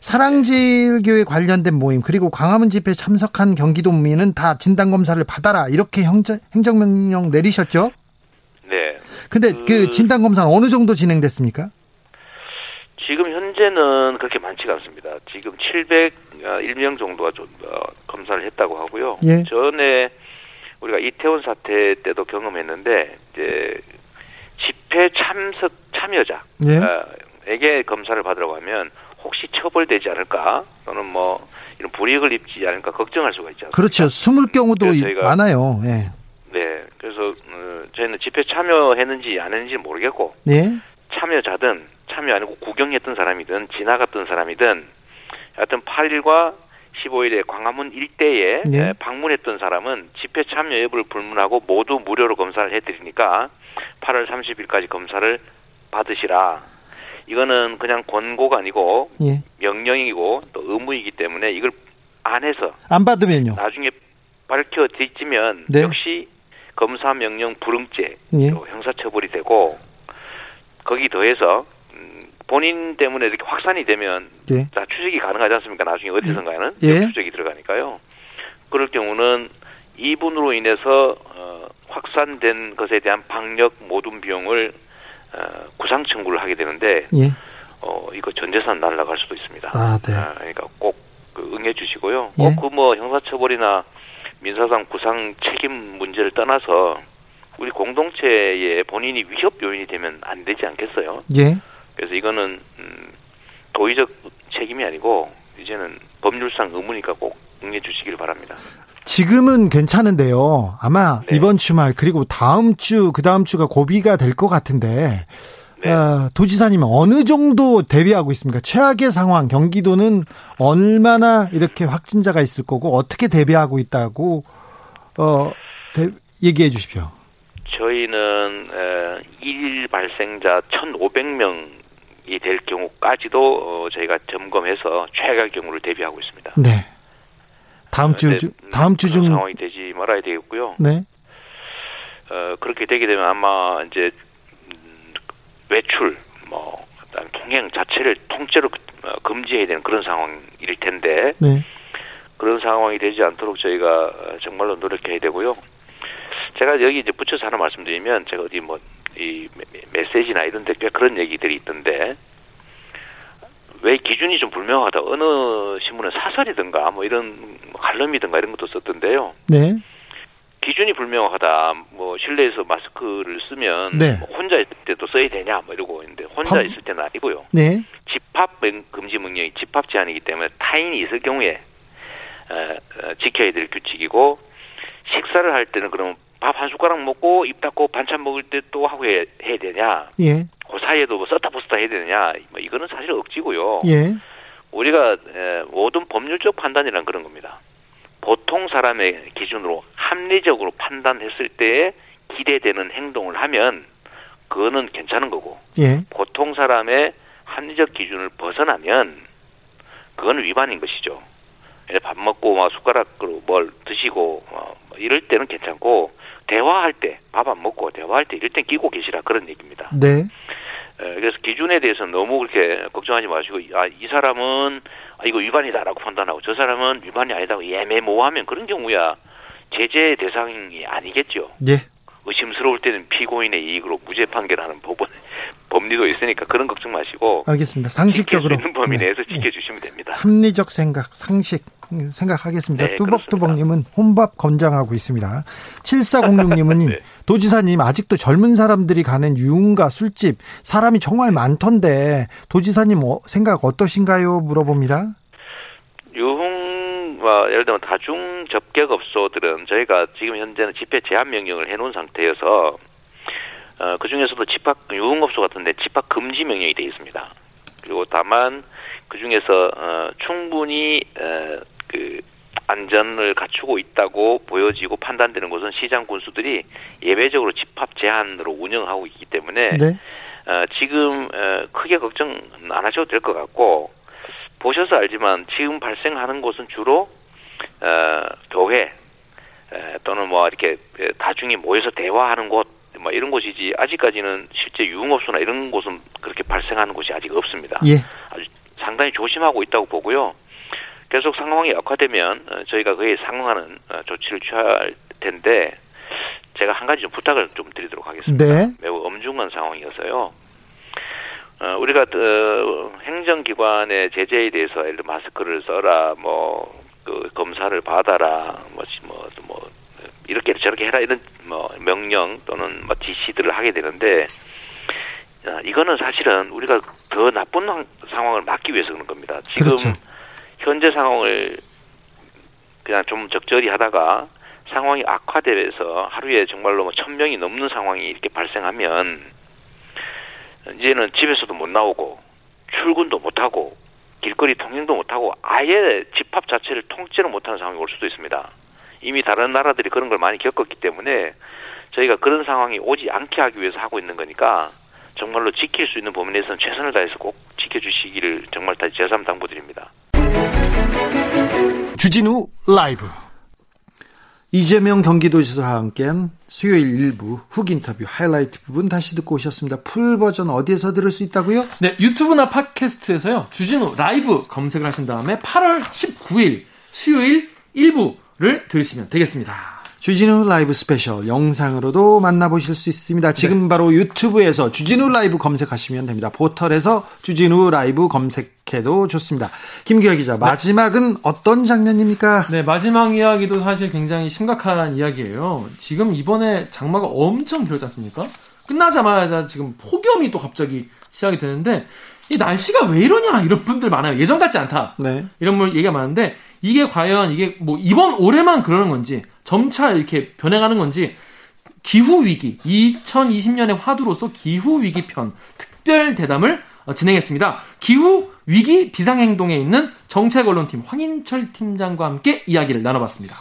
사랑제일교회 관련된 모임 그리고 광화문 집회 참석한 경기도민은 다 진단 검사를 받아라 이렇게 형제, 행정명령 내리셨죠? 네. 근데 그, 그 진단 검사는 어느 정도 진행됐습니까? 지금 현재는 그렇게 많지가 않습니다. 지금 701명 정도가 좀 어, 검사를 했다고 하고요. 예. 전에 우리가 이태원 사태 때도 경험했는데 이제 집회 참석 참여자 에게 예. 검사를 받으러 가면 혹시 처벌되지 않을까 또는 뭐 이런 불이익을 입지 않을까 걱정할 수가 있죠. 그렇죠. 숨을 경우도 많아요. 예. 네. 그래서 어, 저희는 집회 참여했는지 안 했는지 모르겠고 예. 참여자든 참여 아니고 구경했던 사람이든 지나갔던 사람이든 하여튼 8일과 15일에 광화문 일대에 예. 방문했던 사람은 집회 참여 여부를 불문하고 모두 무료로 검사를 해드리니까 8월 30일까지 검사를 받으시라. 이거는 그냥 권고가 아니고 예. 명령이고 또 의무이기 때문에 이걸 안 해서 안 받으면요. 나중에 밝혀 뒤지면 네. 역시 검사 명령 불응죄 예. 형사처벌이 되고 거기 더해서 음, 본인 때문에 이렇게 확산이 되면 예. 자 추적이 가능하지 않습니까? 나중에 어디선가는 예. 추적이 들어가니까요. 그럴 경우는 이분으로 인해서 어, 확산된 것에 대한 방역 모든 비용을 어, 구상 청구를 하게 되는데 예. 어, 이거 전 재산 날라갈 수도 있습니다. 아, 네. 그러니까 꼭 그 응해 주시고요. 예. 꼭그뭐 형사처벌이나 민사상 구상 책임 문제를 떠나서 우리 공동체에 본인이 위협 요인이 되면 안 되지 않겠어요? 예. 그래서 이거는 음, 도의적 책임이 아니고 이제는 법률상 의무니까 꼭 응해 주시길 바랍니다. 지금은 괜찮은데요. 아마 네. 이번 주말 그리고 다음 주, 그 다음 주가 고비가 될 것 같은데, 네. 어, 도지사님 어느 정도 대비하고 있습니까? 최악의 상황, 경기도는 얼마나 이렇게 확진자가 있을 거고 어떻게 대비하고 있다고 어, 대- 얘기해 주십시오. 저희는 에, 일 발생자 1,500명 이 될 경우까지도 어, 저희가 점검해서 최악의 경우를 대비하고 있습니다. 네. 다음 주, 근데, 주 음, 다음 주 그런 중, 상황이 되지 말아야 되겠고요. 네. 어, 그렇게 되게 되면 아마 이제 음, 외출, 뭐 그다음 통행 자체를 통째로 어, 금지해야 되는 그런 상황일 텐데 네. 그런 상황이 되지 않도록 저희가 어, 정말로 노력해야 되고요. 제가 여기 이제 붙여서 하나 말씀드리면 제가 어디 뭐 이 메시지나 이런 데 꽤 그런 얘기들이 있던데 왜 기준이 좀 불명하다 어느 신문은 사설이든가 뭐 이런 칼럼이든가 이런 것도 썼던데요. 네. 기준이 불명하다. 뭐 실내에서 마스크를 쓰면 네. 뭐 혼자 있을 때도 써야 되냐 뭐 이러고 있는데 혼자 험- 있을 때는 아니고요. 네. 집합 명- 금지 명령이 집합 제한이기 때문에 타인이 있을 경우에 어, 어, 지켜야 될 규칙이고 식사를 할 때는 그러면 밥 한 숟가락 먹고 입 닫고 반찬 먹을 때 또 하고 해, 해야 되냐? 예. 그 사이에도 뭐 썼다 부었다 해야 되느냐? 뭐 이거는 사실 억지고요. 예. 우리가 에, 모든 법률적 판단이란 그런 겁니다. 보통 사람의 기준으로 합리적으로 판단했을 때에 기대되는 행동을 하면 그거는 괜찮은 거고 예. 보통 사람의 합리적 기준을 벗어나면 그거는 위반인 것이죠. 예, 밥 먹고 막 숟가락으로 뭘 드시고 어, 뭐 이럴 때는 괜찮고 대화할 때 밥 안 먹고 대화할 때 이럴 땐 끼고 계시라 그런 얘기입니다. 네. 예, 그래서 기준에 대해서는 너무 그렇게 걱정하지 마시고 아, 이 사람은 아, 이거 위반이다라고 판단하고 저 사람은 위반이 아니다고 애매모호하면 그런 경우야 제재 대상이 아니겠죠. 예. 의심스러울 때는 피고인의 이익으로 무죄 판결하는 법원 법리도 있으니까 그런 걱정 마시고 알겠습니다. 지킬 수 상식적으로. 있는 범위 네. 내에서 예. 지켜주시면 됩니다. 합리적 생각, 상식 음, 생각하겠습니다. 네, 뚜벅뚜벅님은 혼밥 권장하고 있습니다. 7406님은 네. 도지사님 아직도 젊은 사람들이 가는 유흥가 술집 사람이 정말 많던데 도지사님 어, 생각 어떠신가요? 물어봅니다. 유흥과 예를 들면 다중 접객업소들은 저희가 지금 현재는 집회 제한 명령을 해놓은 상태여서 어, 그 중에서도 집합 유흥업소 같은데 집합 금지 명령이 되어 있습니다. 그리고 다만 그 중에서 어, 충분히 어, 그 안전을 갖추고 있다고 보여지고 판단되는 곳은 시장 군수들이 예외적으로 집합 제한으로 운영하고 있기 때문에 네. 어, 지금 어, 크게 걱정 안 하셔도 될 것 같고 보셔서 알지만 지금 발생하는 곳은 주로 어, 교회 에, 또는 뭐 이렇게 에, 다중이 모여서 대화하는 곳, 뭐 이런 곳이지 아직까지는 실제 유흥업소나 이런 곳은 그렇게 발생하는 곳이 아직 없습니다. 예. 아주 상당히 조심하고 있다고 보고요. 계속 상황이 악화되면 어, 저희가 그에 상응하는 어, 조치를 취할 텐데 제가 한 가지 좀 부탁을 좀 드리도록 하겠습니다. 네. 매우 엄중한 상황이어서요. 어, 우리가 어, 행정기관의 제재에 대해서 예를 들어 마스크를 써라, 뭐 그 검사를 받아라, 뭐, 뭐, 뭐 이렇게 저렇게 해라 이런 뭐 명령 또는 뭐 지시들을 하게 되는데 어, 이거는 사실은 우리가 더 나쁜 황- 상황을 막기 위해서 그런 겁니다. 지금 그렇죠. 현재 상황을 그냥 좀 적절히 하다가 상황이 악화되면서 하루에 정말로 뭐 천 명이 넘는 상황이 이렇게 발생하면 이제는 집에서도 못 나오고 출근도 못 하고 길거리 통행도 못 하고 아예 집합 자체를 통째로 못 하는 상황이 올 수도 있습니다. 이미 다른 나라들이 그런 걸 많이 겪었기 때문에 저희가 그런 상황이 오지 않게 하기 위해서 하고 있는 거니까 정말로 지킬 수 있는 범위 내에서는 최선을 다해서 꼭 지켜주시기를 정말 다시 재삼 당부드립니다. 주진우 라이브. 이재명 경기도지사와 함께한 수요일 일부 훅 인터뷰 하이라이트 부분 다시 듣고 오셨습니다. full 버전 어디에서 들을 수 있다고요? 네, 유튜브나 팟캐스트에서요. 주진우 라이브 검색을 하신 다음에 8월 19일 수요일 일부를 들으시면 되겠습니다. 주진우 라이브 스페셜 영상으로도 만나보실 수 있습니다. 지금 네. 바로 유튜브에서 주진우 라이브 검색하시면 됩니다. 포털에서 주진우 라이브 검색해도 좋습니다. 김기화 기자, 네. 마지막은 어떤 장면입니까? 네, 마지막 이야기도 사실 굉장히 심각한 이야기예요. 지금 이번에 장마가 엄청 길었지 않습니까? 끝나자마자 지금 폭염이 또 갑자기 시작이 되는데 이 날씨가 왜 이러냐 이런 분들 많아요. 예전 같지 않다. 네. 이런 분 얘기가 많은데 이게 과연 이게 뭐 이번 올해만 그러는 건지 점차 이렇게 변해가는 건지 기후 위기 2020년의 화두로서 기후 위기 편 특별 대담을 어, 진행했습니다. 기후 위기 비상행동에 있는 정책 언론팀 황인철 팀장과 함께 이야기를 나눠봤습니다.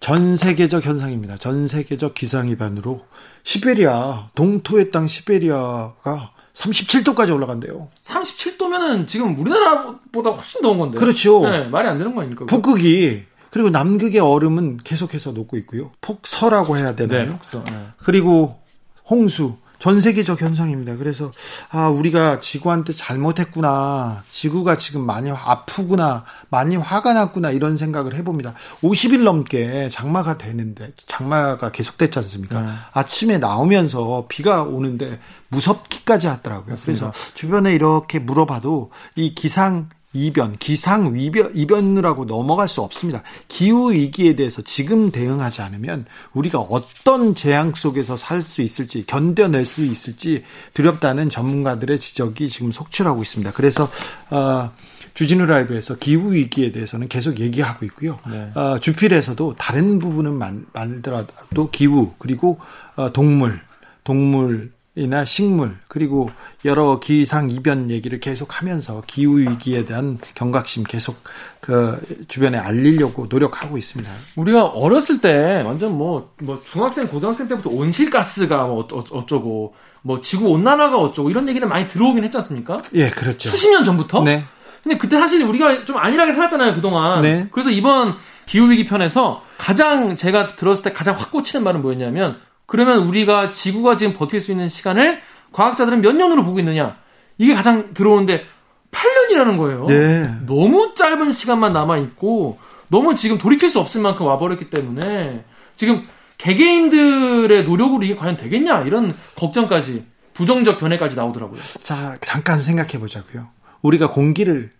전 세계적 현상입니다. 전 세계적 기상 위반으로 시베리아 동토의 땅 시베리아가 37도까지 올라간대요. 37도면은 지금 우리나라보다 훨씬 더운 건데. 그렇죠. 네, 말이 안 되는 거 아닙니까? 북극이 그리고 남극의 얼음은 계속해서 녹고 있고요. 폭서라고 해야 되나요? 네, 폭서. 네. 그리고 홍수 전 세계적 현상입니다. 그래서 아 우리가 지구한테 잘못했구나. 지구가 지금 많이 아프구나. 많이 화가 났구나 이런 생각을 해봅니다. 50일 넘게 장마가 되는데 장마가 계속됐지 않습니까? 네. 아침에 나오면서 비가 오는데 무섭기까지 하더라고요. 맞습니다. 그래서 주변에 이렇게 물어봐도 이 기상 이변, 기상 위변, 이변이라고 넘어갈 수 없습니다. 기후 위기에 대해서 지금 대응하지 않으면 우리가 어떤 재앙 속에서 살 수 있을지, 견뎌낼 수 있을지 두렵다는 전문가들의 지적이 지금 속출하고 있습니다. 그래서 어, 주진우 라이브에서 기후 위기에 대해서는 계속 얘기하고 있고요. 네. 어, 주필에서도 다른 부분은 만, 만들어도 기후 그리고 어, 동물, 동물 이나 식물 그리고 여러 기상 이변 얘기를 계속 하면서 기후 위기에 대한 경각심 계속 그 주변에 알리려고 노력하고 있습니다. 우리가 어렸을 때 완전 뭐뭐 뭐 중학생 고등학생 때부터 온실가스가 뭐 어쩌고 뭐 지구 온난화가 어쩌고 이런 얘기는 많이 들어오긴 했지 않습니까? 예, 그렇죠. 수십 년 전부터. 네. 근데 그때 사실 우리가 좀 안일하게 살았잖아요 그동안. 네. 그래서 이번 기후 위기 편에서 가장 제가 들었을 때 가장 확 꽂히는 말은 뭐였냐면 그러면 우리가 지구가 지금 버틸 수 있는 시간을 과학자들은 몇 년으로 보고 있느냐? 이게 가장 들어오는데 8년이라는 거예요. 네. 너무 짧은 시간만 남아 있고 너무 지금 돌이킬 수 없을 만큼 와버렸기 때문에 지금 개개인들의 노력으로 이게 과연 되겠냐 이런 걱정까지 부정적 견해까지 나오더라고요. 자 잠깐 생각해 보자고요. 우리가 공기를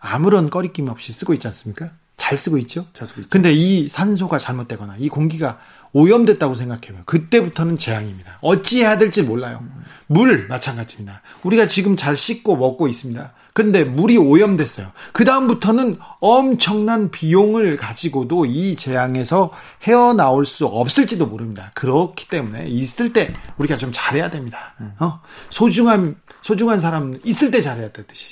아무런 꺼리낌 없이 쓰고 있지 않습니까? 잘 쓰고 있죠. 잘 쓰고 있죠. 근데 이 산소가 잘못되거나 이 공기가 오염됐다고 생각해요. 그때부터는 재앙입니다. 어찌해야 될지 몰라요. 물 마찬가지입니다. 우리가 지금 잘 씻고 먹고 있습니다. 근데 물이 오염됐어요. 그 다음부터는 엄청난 비용을 가지고도 이 재앙에서 헤어나올 수 없을지도 모릅니다. 그렇기 때문에 있을 때 우리가 좀 잘해야 됩니다. 어? 소중한 소중한 사람 있을 때 잘해야 되듯이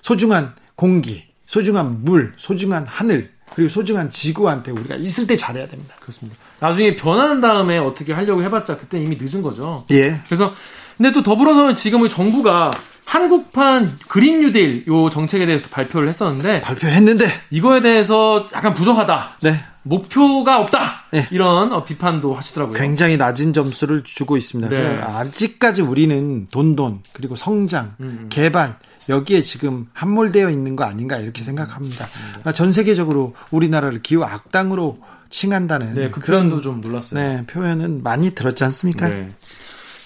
소중한 공기, 소중한 물, 소중한 하늘 그리고 소중한 지구한테 우리가 있을 때 잘해야 됩니다. 그렇습니다. 나중에 변한 다음에 어떻게 하려고 해봤자 그때 이미 늦은 거죠. 예. 그래서 근데 또 더불어서 지금 정부가 한국판 그린 뉴딜 요 정책에 대해서 발표를 했었는데 발표했는데 이거에 대해서 약간 부족하다. 네. 목표가 없다. 네. 이런 어, 비판도 하시더라고요. 굉장히 낮은 점수를 주고 있습니다. 네. 아직까지 우리는 돈돈 그리고 성장, 음. 음. 개발 여기에 지금 함몰되어 있는 거 아닌가 이렇게 생각합니다. 음. 전 세계적으로 우리나라를 기후 악당으로 칭한다는 네, 그 표현도 좀 놀랐어요. 네, 표현은 많이 들었지 않습니까? 네.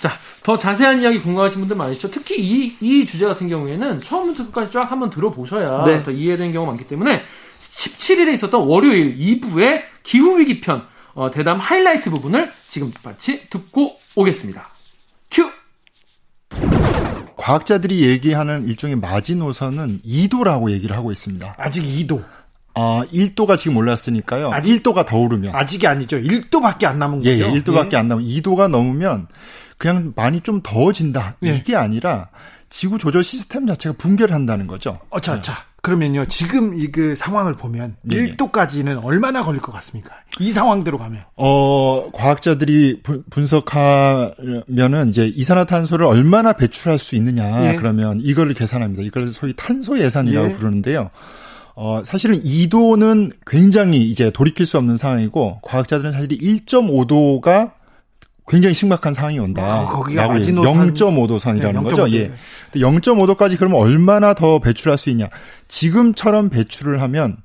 자, 더 자세한 이야기 궁금하신 분들 많으시죠? 특히 이, 이 주제 같은 경우에는 처음부터 끝까지 쫙 한번 들어보셔야 네. 더 이해되는 경우가 많기 때문에 17일에 있었던 월요일 2부의 기후위기 편 어, 대담 하이라이트 부분을 지금 같이 듣고 오겠습니다. 큐! 과학자들이 얘기하는 일종의 마지노선은 2도라고 얘기를 하고 있습니다. 아직 2도. 아, 1도가 지금 올랐으니까요. 아직 1도가 더 오르면. 아직이 아니죠. 1도밖에 안 남은 예, 거죠. 예, 1도밖에 예. 안 남은 2도가 넘으면 그냥 많이 좀 더워진다. 예. 이게 아니라 지구 조절 시스템 자체가 붕괴를 한다는 거죠. 어, 자, 자. 그러면요. 지금 이 그 상황을 보면 네. 1도까지는 얼마나 걸릴 것 같습니까? 이 상황대로 가면. 어, 과학자들이 부, 분석하면은 이제 이산화탄소를 얼마나 배출할 수 있느냐. 예. 그러면 이거를 계산합니다. 이걸 소위 탄소 예산이라고 예. 부르는데요. 어, 사실은 2도는 굉장히 이제 돌이킬 수 없는 상황이고 과학자들은 사실 1.5도가 굉장히 심각한 상황이 온다. 어, 거기가 라고 마지노선- 0.5도 선이라는 네, 거죠. 0.5도. 예. 0.5도까지 그러면 얼마나 더 배출할 수 있냐? 지금처럼 배출을 하면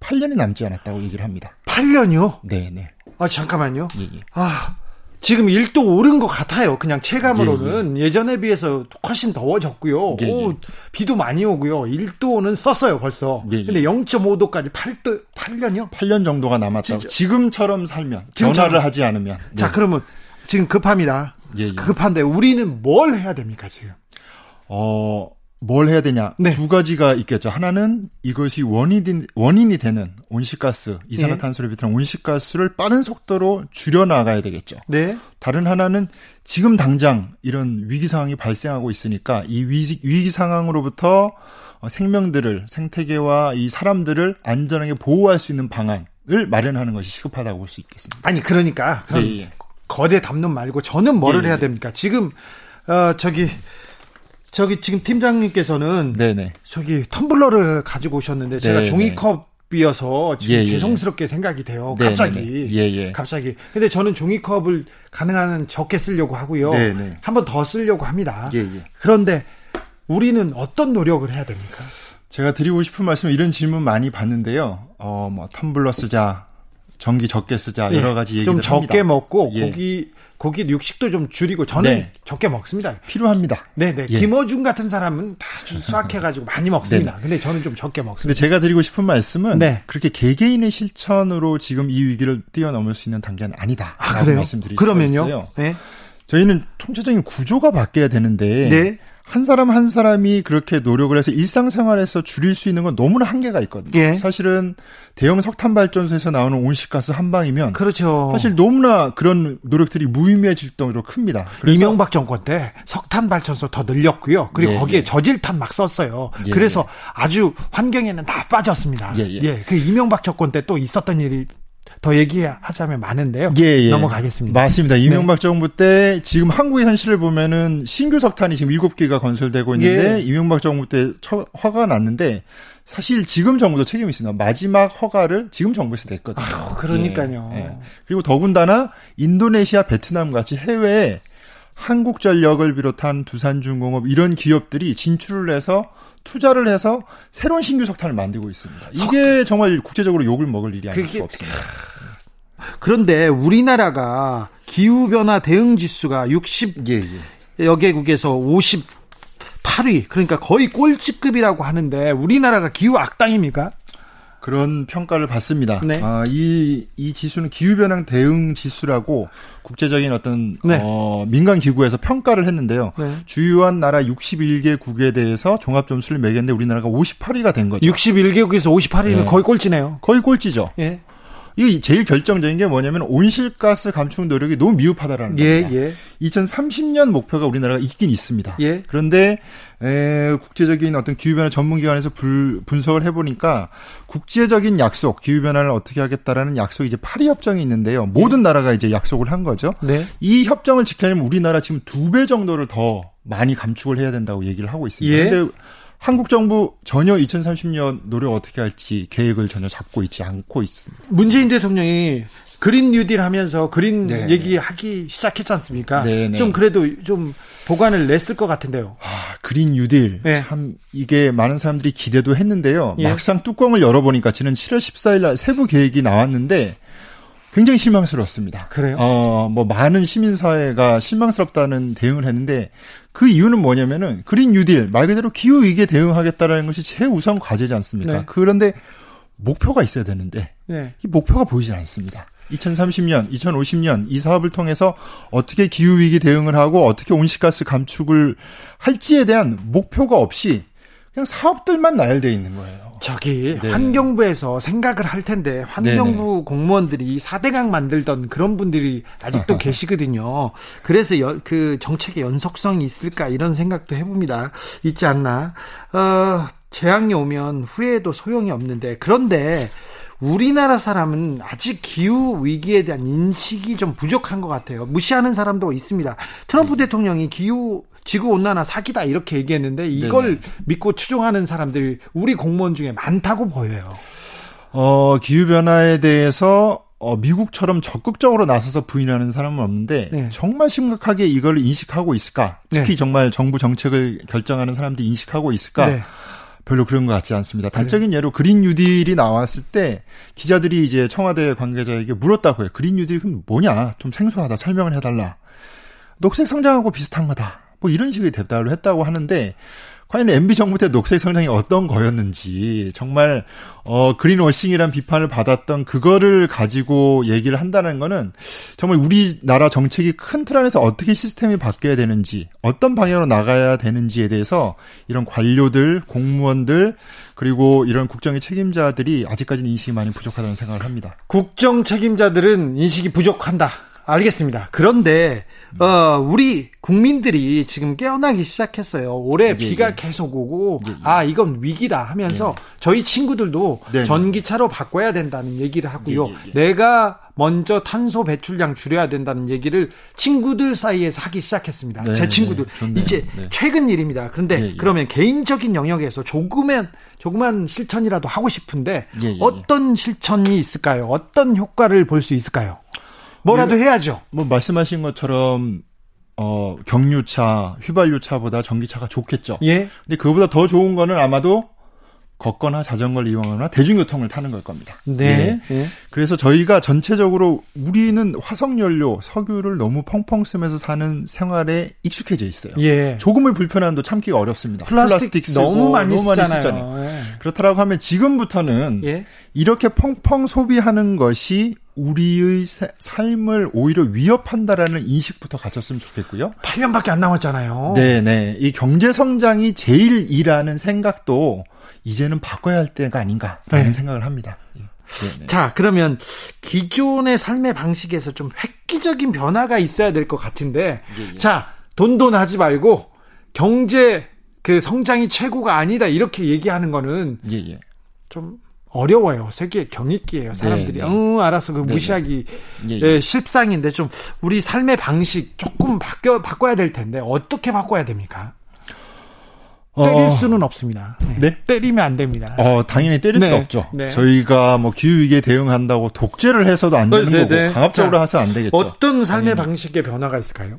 8년이 남지 않았다고 얘기를 합니다. 8년이요? 네, 네. 아, 잠깐만요. 예, 예. 아, 지금 1도 오른 것 같아요. 그냥 체감으로는 예, 전에 비해서 훨씬 더워졌고요. 예, 예. 오, 비도 많이 오고요. 1도는 썼어요, 벌써. 예, 예. 근데 0.5도까지 8도 8년이요? 8년 정도가 남았다고. 지금처럼 살면 지금처럼. 변화를 하지 않으면. 네. 자, 그러면 지금 급합니다. 예, 예. 급한데 우리는 뭘 해야 됩니까, 지금? 어, 뭘 해야 되냐? 네. 두 가지가 있겠죠. 하나는 이것이 원인이, 원인이 되는 온실가스, 이산화탄소를 비롯한 온실가스를 빠른 속도로 줄여나가야 되겠죠. 네. 다른 하나는 지금 당장 이런 위기 상황이 발생하고 있으니까 이 위기, 위기 상황으로부터 어, 생명들을, 생태계와 이 사람들을 안전하게 보호할 수 있는 방안을 마련하는 것이 시급하다고 볼 수 있겠습니다. 아니, 그러니까. 예, 예. 거대 담론 말고 저는 뭐를 예, 해야 예. 됩니까? 지금, 어, 저기, 저기 지금 팀장님께서는 네네. 저기 텀블러를 가지고 오셨는데 제가 네, 종이컵 이어서 지금 예, 예. 죄송스럽게 생각이 돼요. 네, 갑자기. 예, 예. 갑자기. 근데 저는 종이컵을 가능한 적게 쓰려고 하고요. 한 번 더 쓰려고 합니다. 예, 예. 그런데 우리는 어떤 노력을 해야 됩니까? 제가 드리고 싶은 말씀은 이런 질문 많이 받는데요. 어, 뭐, 텀블러 쓰자, 전기 적게 쓰자, 여러 가지 얘기를 좀 합니다. 적게 먹고 예. 고기 고기 육식도 좀 줄이고 저는 네. 적게 먹습니다. 필요합니다. 네, 네. 예. 김어준 같은 사람은 다 수확해가지고 많이 먹습니다. 근데 저는 좀 적게 근데 먹습니다. 제가 드리고 싶은 말씀은 네. 그렇게 개개인의 실천으로 지금 이 위기를 뛰어넘을 수 있는 단계는 아니다. 아, 그래요? 말씀드릴 그러면요? 있어요. 네. 저희는 총체적인 구조가 바뀌어야 되는데 네. 한 사람 한 사람이 그렇게 노력을 해서 일상생활에서 줄일 수 있는 건 너무나 한계가 있거든요. 예. 사실은 대형 석탄 발전소에서 나오는 온실가스 한 방이면 그렇죠. 사실 너무나 그런 노력들이 무의미해질 정도로 큽니다. 그래서 이명박 정권 때 석탄 발전소 더 늘렸고요. 그리고 예, 거기에 예. 저질탄 막 썼어요. 예, 그래서 아주 환경에는 다 빠졌습니다. 예, 예. 그 이명박 정권 때 또 있었던 일이 더 얘기하자면 많은데요. 예, 예. 넘어가겠습니다. 네. 맞습니다. 이명박 정부 때 지금 한국의 현실을 보면은 신규 석탄이 지금 7개가 건설되고 있는데 예. 이명박 정부 때 처- 허가가 났는데 사실 지금 정부도 책임이 있습니다. 마지막 허가를 지금 정부에서 냈거든요. 아유, 그러니까요. 예, 예. 그리고 더군다나 인도네시아, 베트남 같이 해외에 한국전력을 비롯한 두산중공업 이런 기업들이 진출을 해서 투자를 해서 새로운 신규 석탄을 만들고 있습니다. 이게 정말 국제적으로 욕을 먹을 일이 아닐 그게- 수가 없습니다. 그런데 우리나라가 기후변화 대응 지수가 60 예, 예. 여개국에서 58위 그러니까 거의 꼴찌급이라고 하는데 우리나라가 기후 악당입니까? 그런 평가를 받습니다. 네. 아, 이, 이 지수는 기후변화 대응 지수라고 국제적인 어떤, 네. 어, 민간 기구에서 평가를 했는데요. 네. 주요한 나라 61개국에 대해서 종합점수를 매겼는데 우리나라가 58위가 된 거죠. 61개국에서 58위는 네. 거의 꼴찌네요. 거의 꼴찌죠. 예. 이게 제일 결정적인 게 뭐냐면 온실가스 감축 노력이 너무 미흡하다라는 예, 겁니다. 예. 2030년 목표가 우리나라가 있긴 있습니다. 예. 그런데 에, 국제적인 어떤 기후변화 전문기관에서 불- 분석을 해보니까 국제적인 약속, 기후변화를 어떻게 하겠다라는 약속이 이제 파리 협정이 있는데요. 모든 나라가 이제 약속을 한 거죠. 네. 이 협정을 지키려면 우리나라 지금 두 배 정도를 더 많이 감축을 해야 된다고 얘기를 하고 있습니다. 예. 근데 한국 정부 전혀 2030년 노력 어떻게 할지 계획을 전혀 잡고 있지 않고 있습니다. 문재인 대통령이 그린 뉴딜 하면서 그린 네. 얘기하기 시작했지 않습니까? 네, 네. 좀 그래도 좀 보관을 냈을 것 같은데요. 아, 그린 뉴딜. 네. 참, 이게 많은 사람들이 기대도 했는데요. 예. 막상 뚜껑을 열어보니까 지난 7월 14일 날 세부 계획이 나왔는데 굉장히 실망스럽습니다. 그래요? 어, 뭐 많은 시민사회가 실망스럽다는 대응을 했는데 그 이유는 뭐냐면은 그린 뉴딜, 말 그대로 기후 위기에 대응하겠다라는 것이 최우선 과제지 않습니까? 네. 그런데 목표가 있어야 되는데 네. 이 목표가 보이질 않습니다. 2030년, 2050년 이 사업을 통해서 어떻게 기후 위기 대응을 하고 어떻게 온실가스 감축을 할지에 대한 목표가 없이 그냥 사업들만 나열되어 있는 거예요. 저기 네. 환경부에서 생각을 할 텐데 환경부 공무원들이 4대강 만들던 그런 분들이 아직도 계시거든요. 그래서 여- 그 정책의 연속성이 있을까 이런 생각도 해봅니다. 있지 않나. 어, 재앙이 오면 후회해도 소용이 없는데 그런데 우리나라 사람은 아직 기후 위기에 대한 인식이 좀 부족한 것 같아요. 무시하는 사람도 있습니다. 트럼프 대통령이 기후 지구 온난화 사기다 이렇게 얘기했는데 이걸 네네. 믿고 추종하는 사람들이 우리 공무원 중에 많다고 보여요. 어, 기후 변화에 대해서 어, 미국처럼 적극적으로 나서서 부인하는 사람은 없는데 네. 정말 심각하게 이걸 인식하고 있을까? 특히 네. 정말 정부 정책을 결정하는 사람들이 인식하고 있을까? 네. 별로 그런 것 같지 않습니다. 단적인 예로 그린 뉴딜이 나왔을 때 기자들이 이제 청와대 관계자에게 물었다고요. 그린 뉴딜이 그럼 뭐냐? 좀 생소하다. 설명을 해달라. 녹색 성장하고 비슷한 거다. 뭐 이런 식의 대답을 했다고 하는데 과연 MB 정부 때 녹색 성장이 어떤 거였는지 정말 어 그린워싱이란 비판을 받았던 그거를 가지고 얘기를 한다는 거는 정말 우리나라 정책이 큰 틀 안에서 어떻게 시스템이 바뀌어야 되는지 어떤 방향으로 나가야 되는지에 대해서 이런 관료들 공무원들 그리고 이런 국정의 책임자들이 아직까지는 인식이 많이 부족하다는 생각을 합니다. 국정 책임자들은 인식이 부족한다. 알겠습니다. 그런데 어 우리 국민들이 지금 깨어나기 시작했어요. 올해 예, 비가 예. 계속 오고 예, 예. 아 이건 위기다 하면서 예. 저희 친구들도 네, 네. 전기차로 바꿔야 된다는 얘기를 하고요. 예, 내가 먼저 탄소 배출량 줄여야 된다는 얘기를 친구들 사이에서 하기 시작했습니다. 네, 제 친구들 네, 이제 네. 최근 일입니다. 그런데 그러면 개인적인 영역에서 조금은 조그만 실천이라도 하고 싶은데 어떤 실천이 있을까요? 어떤 효과를 볼 수 있을까요? 뭐라도 해야죠. 뭐 말씀하신 것처럼 어 경유차, 휘발유차보다 전기차가 좋겠죠. 예. 근데 그보다 더 좋은 거는 아마도 걷거나 자전거를 이용하거나 대중교통을 타는 걸 겁니다. 네. 예. 예. 그래서 저희가 전체적으로 우리는 화석연료, 석유를 너무 펑펑 쓰면서 사는 생활에 익숙해져 있어요. 예. 조금의 불편함도 참기가 어렵습니다. 플라스틱, 플라스틱 쓰고 너무 많이, 너무 많이 쓰잖아요. 예. 그렇다고 하면 지금부터는 예. 이렇게 펑펑 소비하는 것이 우리의 삶을 오히려 위협한다라는 인식부터 가졌으면 좋겠고요. 8년밖에 안 남았잖아요. 네네. 이 경제 성장이 제일이라는 생각도 이제는 바꿔야 할 때가 아닌가라는 네. 생각을 합니다. 네네. 예. 자, 그러면 기존의 삶의 방식에서 좀 획기적인 변화가 있어야 될 것 같은데, 예, 예. 자, 돈돈 하지 말고 경제 그 성장이 최고가 아니다 이렇게 얘기하는 거는 예, 예. 좀 어려워요. 세계 경익기예요. 사람들이. 네, 네. 응, 알아서 그 네, 네. 무시하기 네, 예, 실상인데 좀 우리 삶의 방식 조금 바뀌어 바꿔야 될 텐데 어떻게 바꿔야 됩니까? 때릴 어... 수는 없습니다. 네. 네? 때리면 안 됩니다. 어, 당연히 때릴 네. 수 없죠. 네. 저희가 뭐 기후위기에 대응한다고 독재를 해서도 안 되는 네, 거고 강압적으로 해서 안 되겠죠. 어떤 삶의 당연히. 방식의 변화가 있을까요?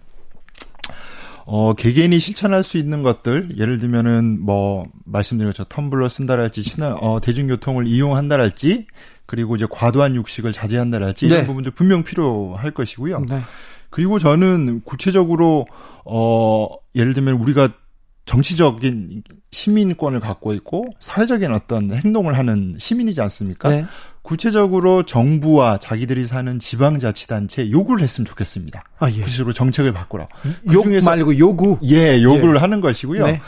어, 개개인이 실천할 수 있는 것들, 예를 들면은 뭐, 말씀드린 것처럼 텀블러 쓴다랄지, 친한, 어, 대중교통을 이용한다랄지, 그리고 이제 과도한 육식을 자제한다랄지, 네. 이런 부분들 분명 필요할 것이고요. 네. 그리고 저는 구체적으로, 어, 예를 들면 우리가 정치적인 시민권을 갖고 있고 사회적인 어떤 행동을 하는 시민이지 않습니까? 네. 구체적으로 정부와 자기들이 사는 지방자치단체 요구를 했으면 좋겠습니다. 아, 예. 구체적으로 정책을 바꾸라. 욕 그 말고 요구. 예, 요구를 예. 하는 것이고요. 네.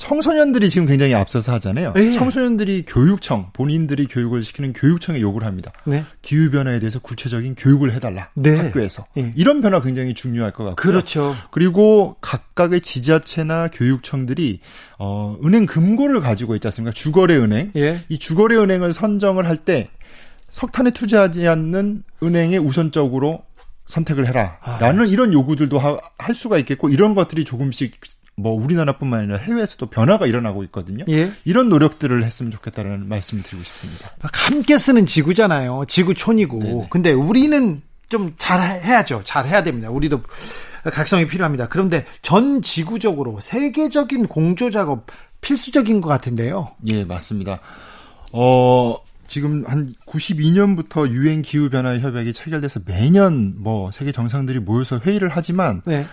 청소년들이 지금 굉장히 앞서서 하잖아요. 네. 청소년들이 교육청, 본인들이 교육을 시키는 교육청에 요구를 합니다. 네. 기후 변화에 대해서 구체적인 교육을 해달라. 네. 학교에서. 네. 이런 변화 굉장히 중요할 것 같고요. 그렇죠. 그리고 각각의 지자체나 교육청들이 어, 은행 금고를 가지고 있지 않습니까? 주거래 은행. 예. 이 주거래 은행을 선정을 할 때 석탄에 투자하지 않는 은행에 우선적으로 선택을 해라라는 아. 이런 요구들도 하, 할 수가 있겠고 이런 것들이 조금씩 뭐 우리나라뿐만 아니라 해외에서도 변화가 일어나고 있거든요. 예. 이런 노력들을 했으면 좋겠다는 말씀을 드리고 싶습니다. 함께 쓰는 지구잖아요. 지구촌이고. 네네. 근데 우리는 좀 잘 해야죠. 잘 해야 됩니다. 우리도 각성이 필요합니다. 그런데 전 지구적으로 세계적인 공조 작업 필수적인 것 같은데요. 예, 맞습니다. 어, 지금 한 92년부터 유엔 기후 변화 협약이 체결돼서 매년 뭐 세계 정상들이 모여서 회의를 하지만 네.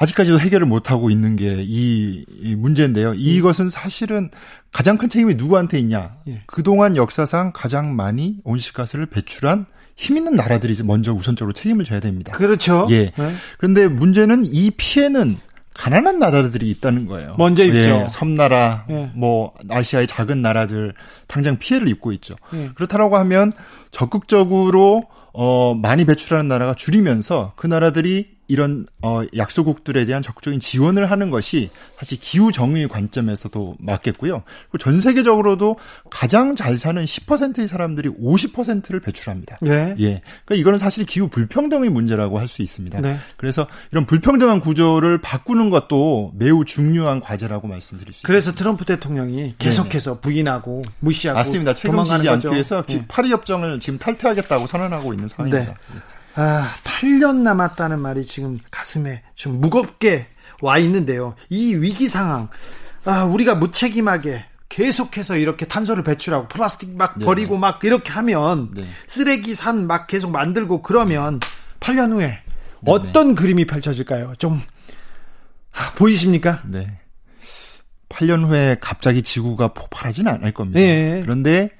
아직까지도 해결을 못하고 있는 게이 문제인데요. 이것은 사실은 가장 큰 책임이 누구한테 있냐. 예. 그동안 역사상 가장 많이 온실가스를 배출한 힘 있는 나라들이 먼저 우선적으로 책임을 져야 됩니다. 그렇죠. 예. 네. 그런데 문제는 이 피해는 가난한 나라들이 있다는 거예요. 먼저 있죠. 예, 섬나라, 예. 뭐 아시아의 작은 나라들 당장 피해를 입고 있죠. 예. 그렇다라고 하면 적극적으로 어 많이 배출하는 나라가 줄이면서 그 나라들이 이런 어 약소국들에 대한 적극적인 지원을 하는 것이 사실 기후 정의 관점에서도 맞겠고요. 그리고 전 세계적으로도 가장 잘 사는 10%의 사람들이 50%를 배출합니다. 예. 예. 그러니까 이거는 사실 기후 불평등의 문제라고 할 수 있습니다. 네. 그래서 이런 불평등한 구조를 바꾸는 것도 매우 중요한 과제라고 말씀드릴 수 있습니다. 그래서 트럼프 대통령이 계속해서 부인하고 무시하고 맞습니다. 책임지지 않기 거죠. 위해서 예. 파리 협정을 지금 탈퇴하겠다고 선언하고 있는 상황입니다. 네. 아, 8년 남았다는 말이 지금 가슴에 좀 무겁게 와 있는데요. 이 위기 상황, 아, 우리가 무책임하게 계속해서 이렇게 탄소를 배출하고 플라스틱 막 네. 버리고 막 이렇게 하면 네. 쓰레기 산 막 계속 만들고 그러면 8년 후에 네, 어떤 그림이 펼쳐질까요? 좀 아, 보이십니까? 네. 8년 후에 갑자기 지구가 폭발하지는 않을 겁니다. 예. 그런데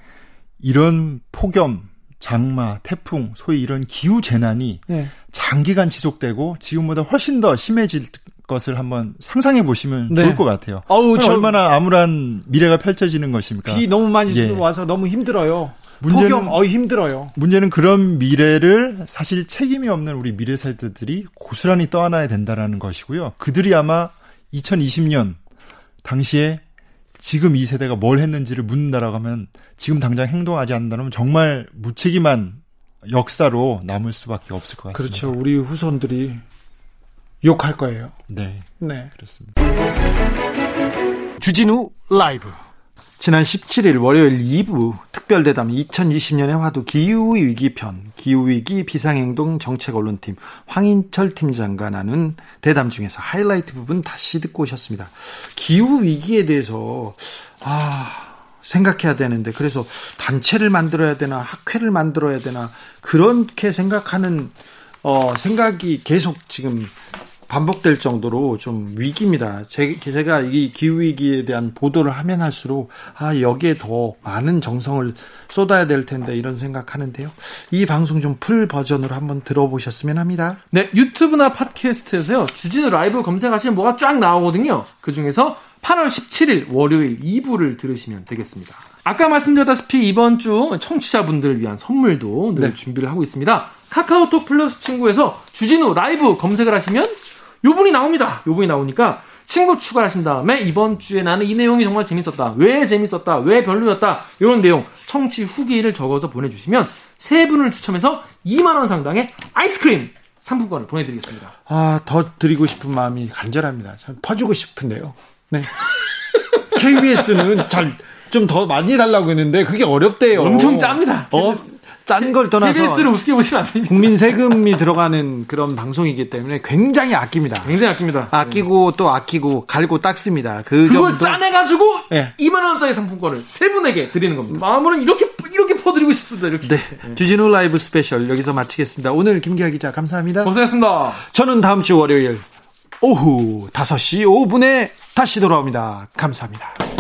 이런 폭염, 장마, 태풍, 소위 이런 기후 재난이 네. 장기간 지속되고 지금보다 훨씬 더 심해질 것을 한번 상상해 보시면 네. 좋을 것 같아요. 어우, 저- 얼마나 암울한 미래가 펼쳐지는 것입니까? 비 너무 많이 예. 와서 너무 힘들어요. 문제는- 폭염, 어 힘들어요. 문제는 그런 미래를 사실 책임이 없는 우리 미래 세대들이 고스란히 떠안아야 된다라는 것이고요. 그들이 아마 2020년 당시에 지금 이 세대가 뭘 했는지를 묻는다라고 하면 지금 당장 행동하지 않는다면 정말 무책임한 역사로 남을 수밖에 없을 것 같습니다. 그렇죠. 우리 후손들이 욕할 거예요. 네, 네. 그렇습니다. 주진우 라이브. 지난 17일 월요일 2부 특별대담 2020년의 화두 기후위기편, 기후위기 비상행동 정책언론팀 황인철 팀장과 나눈 대담 중에서 하이라이트 부분 다시 듣고 오셨습니다. 기후위기에 대해서, 아, 생각해야 되는데, 그래서 단체를 만들어야 되나, 학회를 만들어야 되나, 그렇게 생각하는, 어, 생각이 계속 지금 반복될 정도로 좀 위기입니다. 제, 제가 이 기후위기에 대한 보도를 하면 할수록, 아, 여기에 더 많은 정성을 쏟아야 될 텐데, 이런 생각하는데요. 이 방송 좀 full 버전으로 한번 들어보셨으면 합니다. 네, 유튜브나 팟캐스트에서요. 주진우 라이브 검색하시면 뭐가 쫙 나오거든요. 그 중에서 8월 17일 월요일 2부를 들으시면 되겠습니다. 아까 말씀드렸다시피 이번 주 청취자분들을 위한 선물도 늘 네. 준비를 하고 있습니다. 카카오톡 플러스 친구에서 주진우 라이브 검색을 하시면 요분이 나옵니다. 요분이 나오니까 친구 추가하신 다음에 이번 주에 나는 이 내용이 정말 재밌었다. 왜 재밌었다. 왜 별로였다. 이런 내용 청취 후기를 적어서 보내주시면 세 분을 추첨해서 2만 원 상당의 아이스크림 상품권을 보내드리겠습니다. 아, 더 드리고 싶은 마음이 간절합니다. 참 퍼주고 싶은데요. 네. KBS는 잘, 좀 더 많이 달라고 했는데, 그게 어렵대요. 엄청 짭니다. 어, 짠걸 떠나서. KBS를 우습게 보시면 안 됩니다. 국민 세금이 들어가는 그런 방송이기 때문에 굉장히 아끼입니다. 굉장히 아낍니다. 아끼고 또 아끼고 갈고 닦습니다. 그 그걸 정도. 짜내가지고 예. 2만 원짜리 상품권을 세 분에게 드리는 겁니다. 마음으로는 이렇게 이렇게 퍼드리고 싶습니다. 이렇게. 네. 주진우 라이브 스페셜 여기서 마치겠습니다. 오늘 김기아 기자 감사합니다. 고생했습니다. 저는 다음 주 월요일 오후 5시 5분에 다시 돌아옵니다. 감사합니다.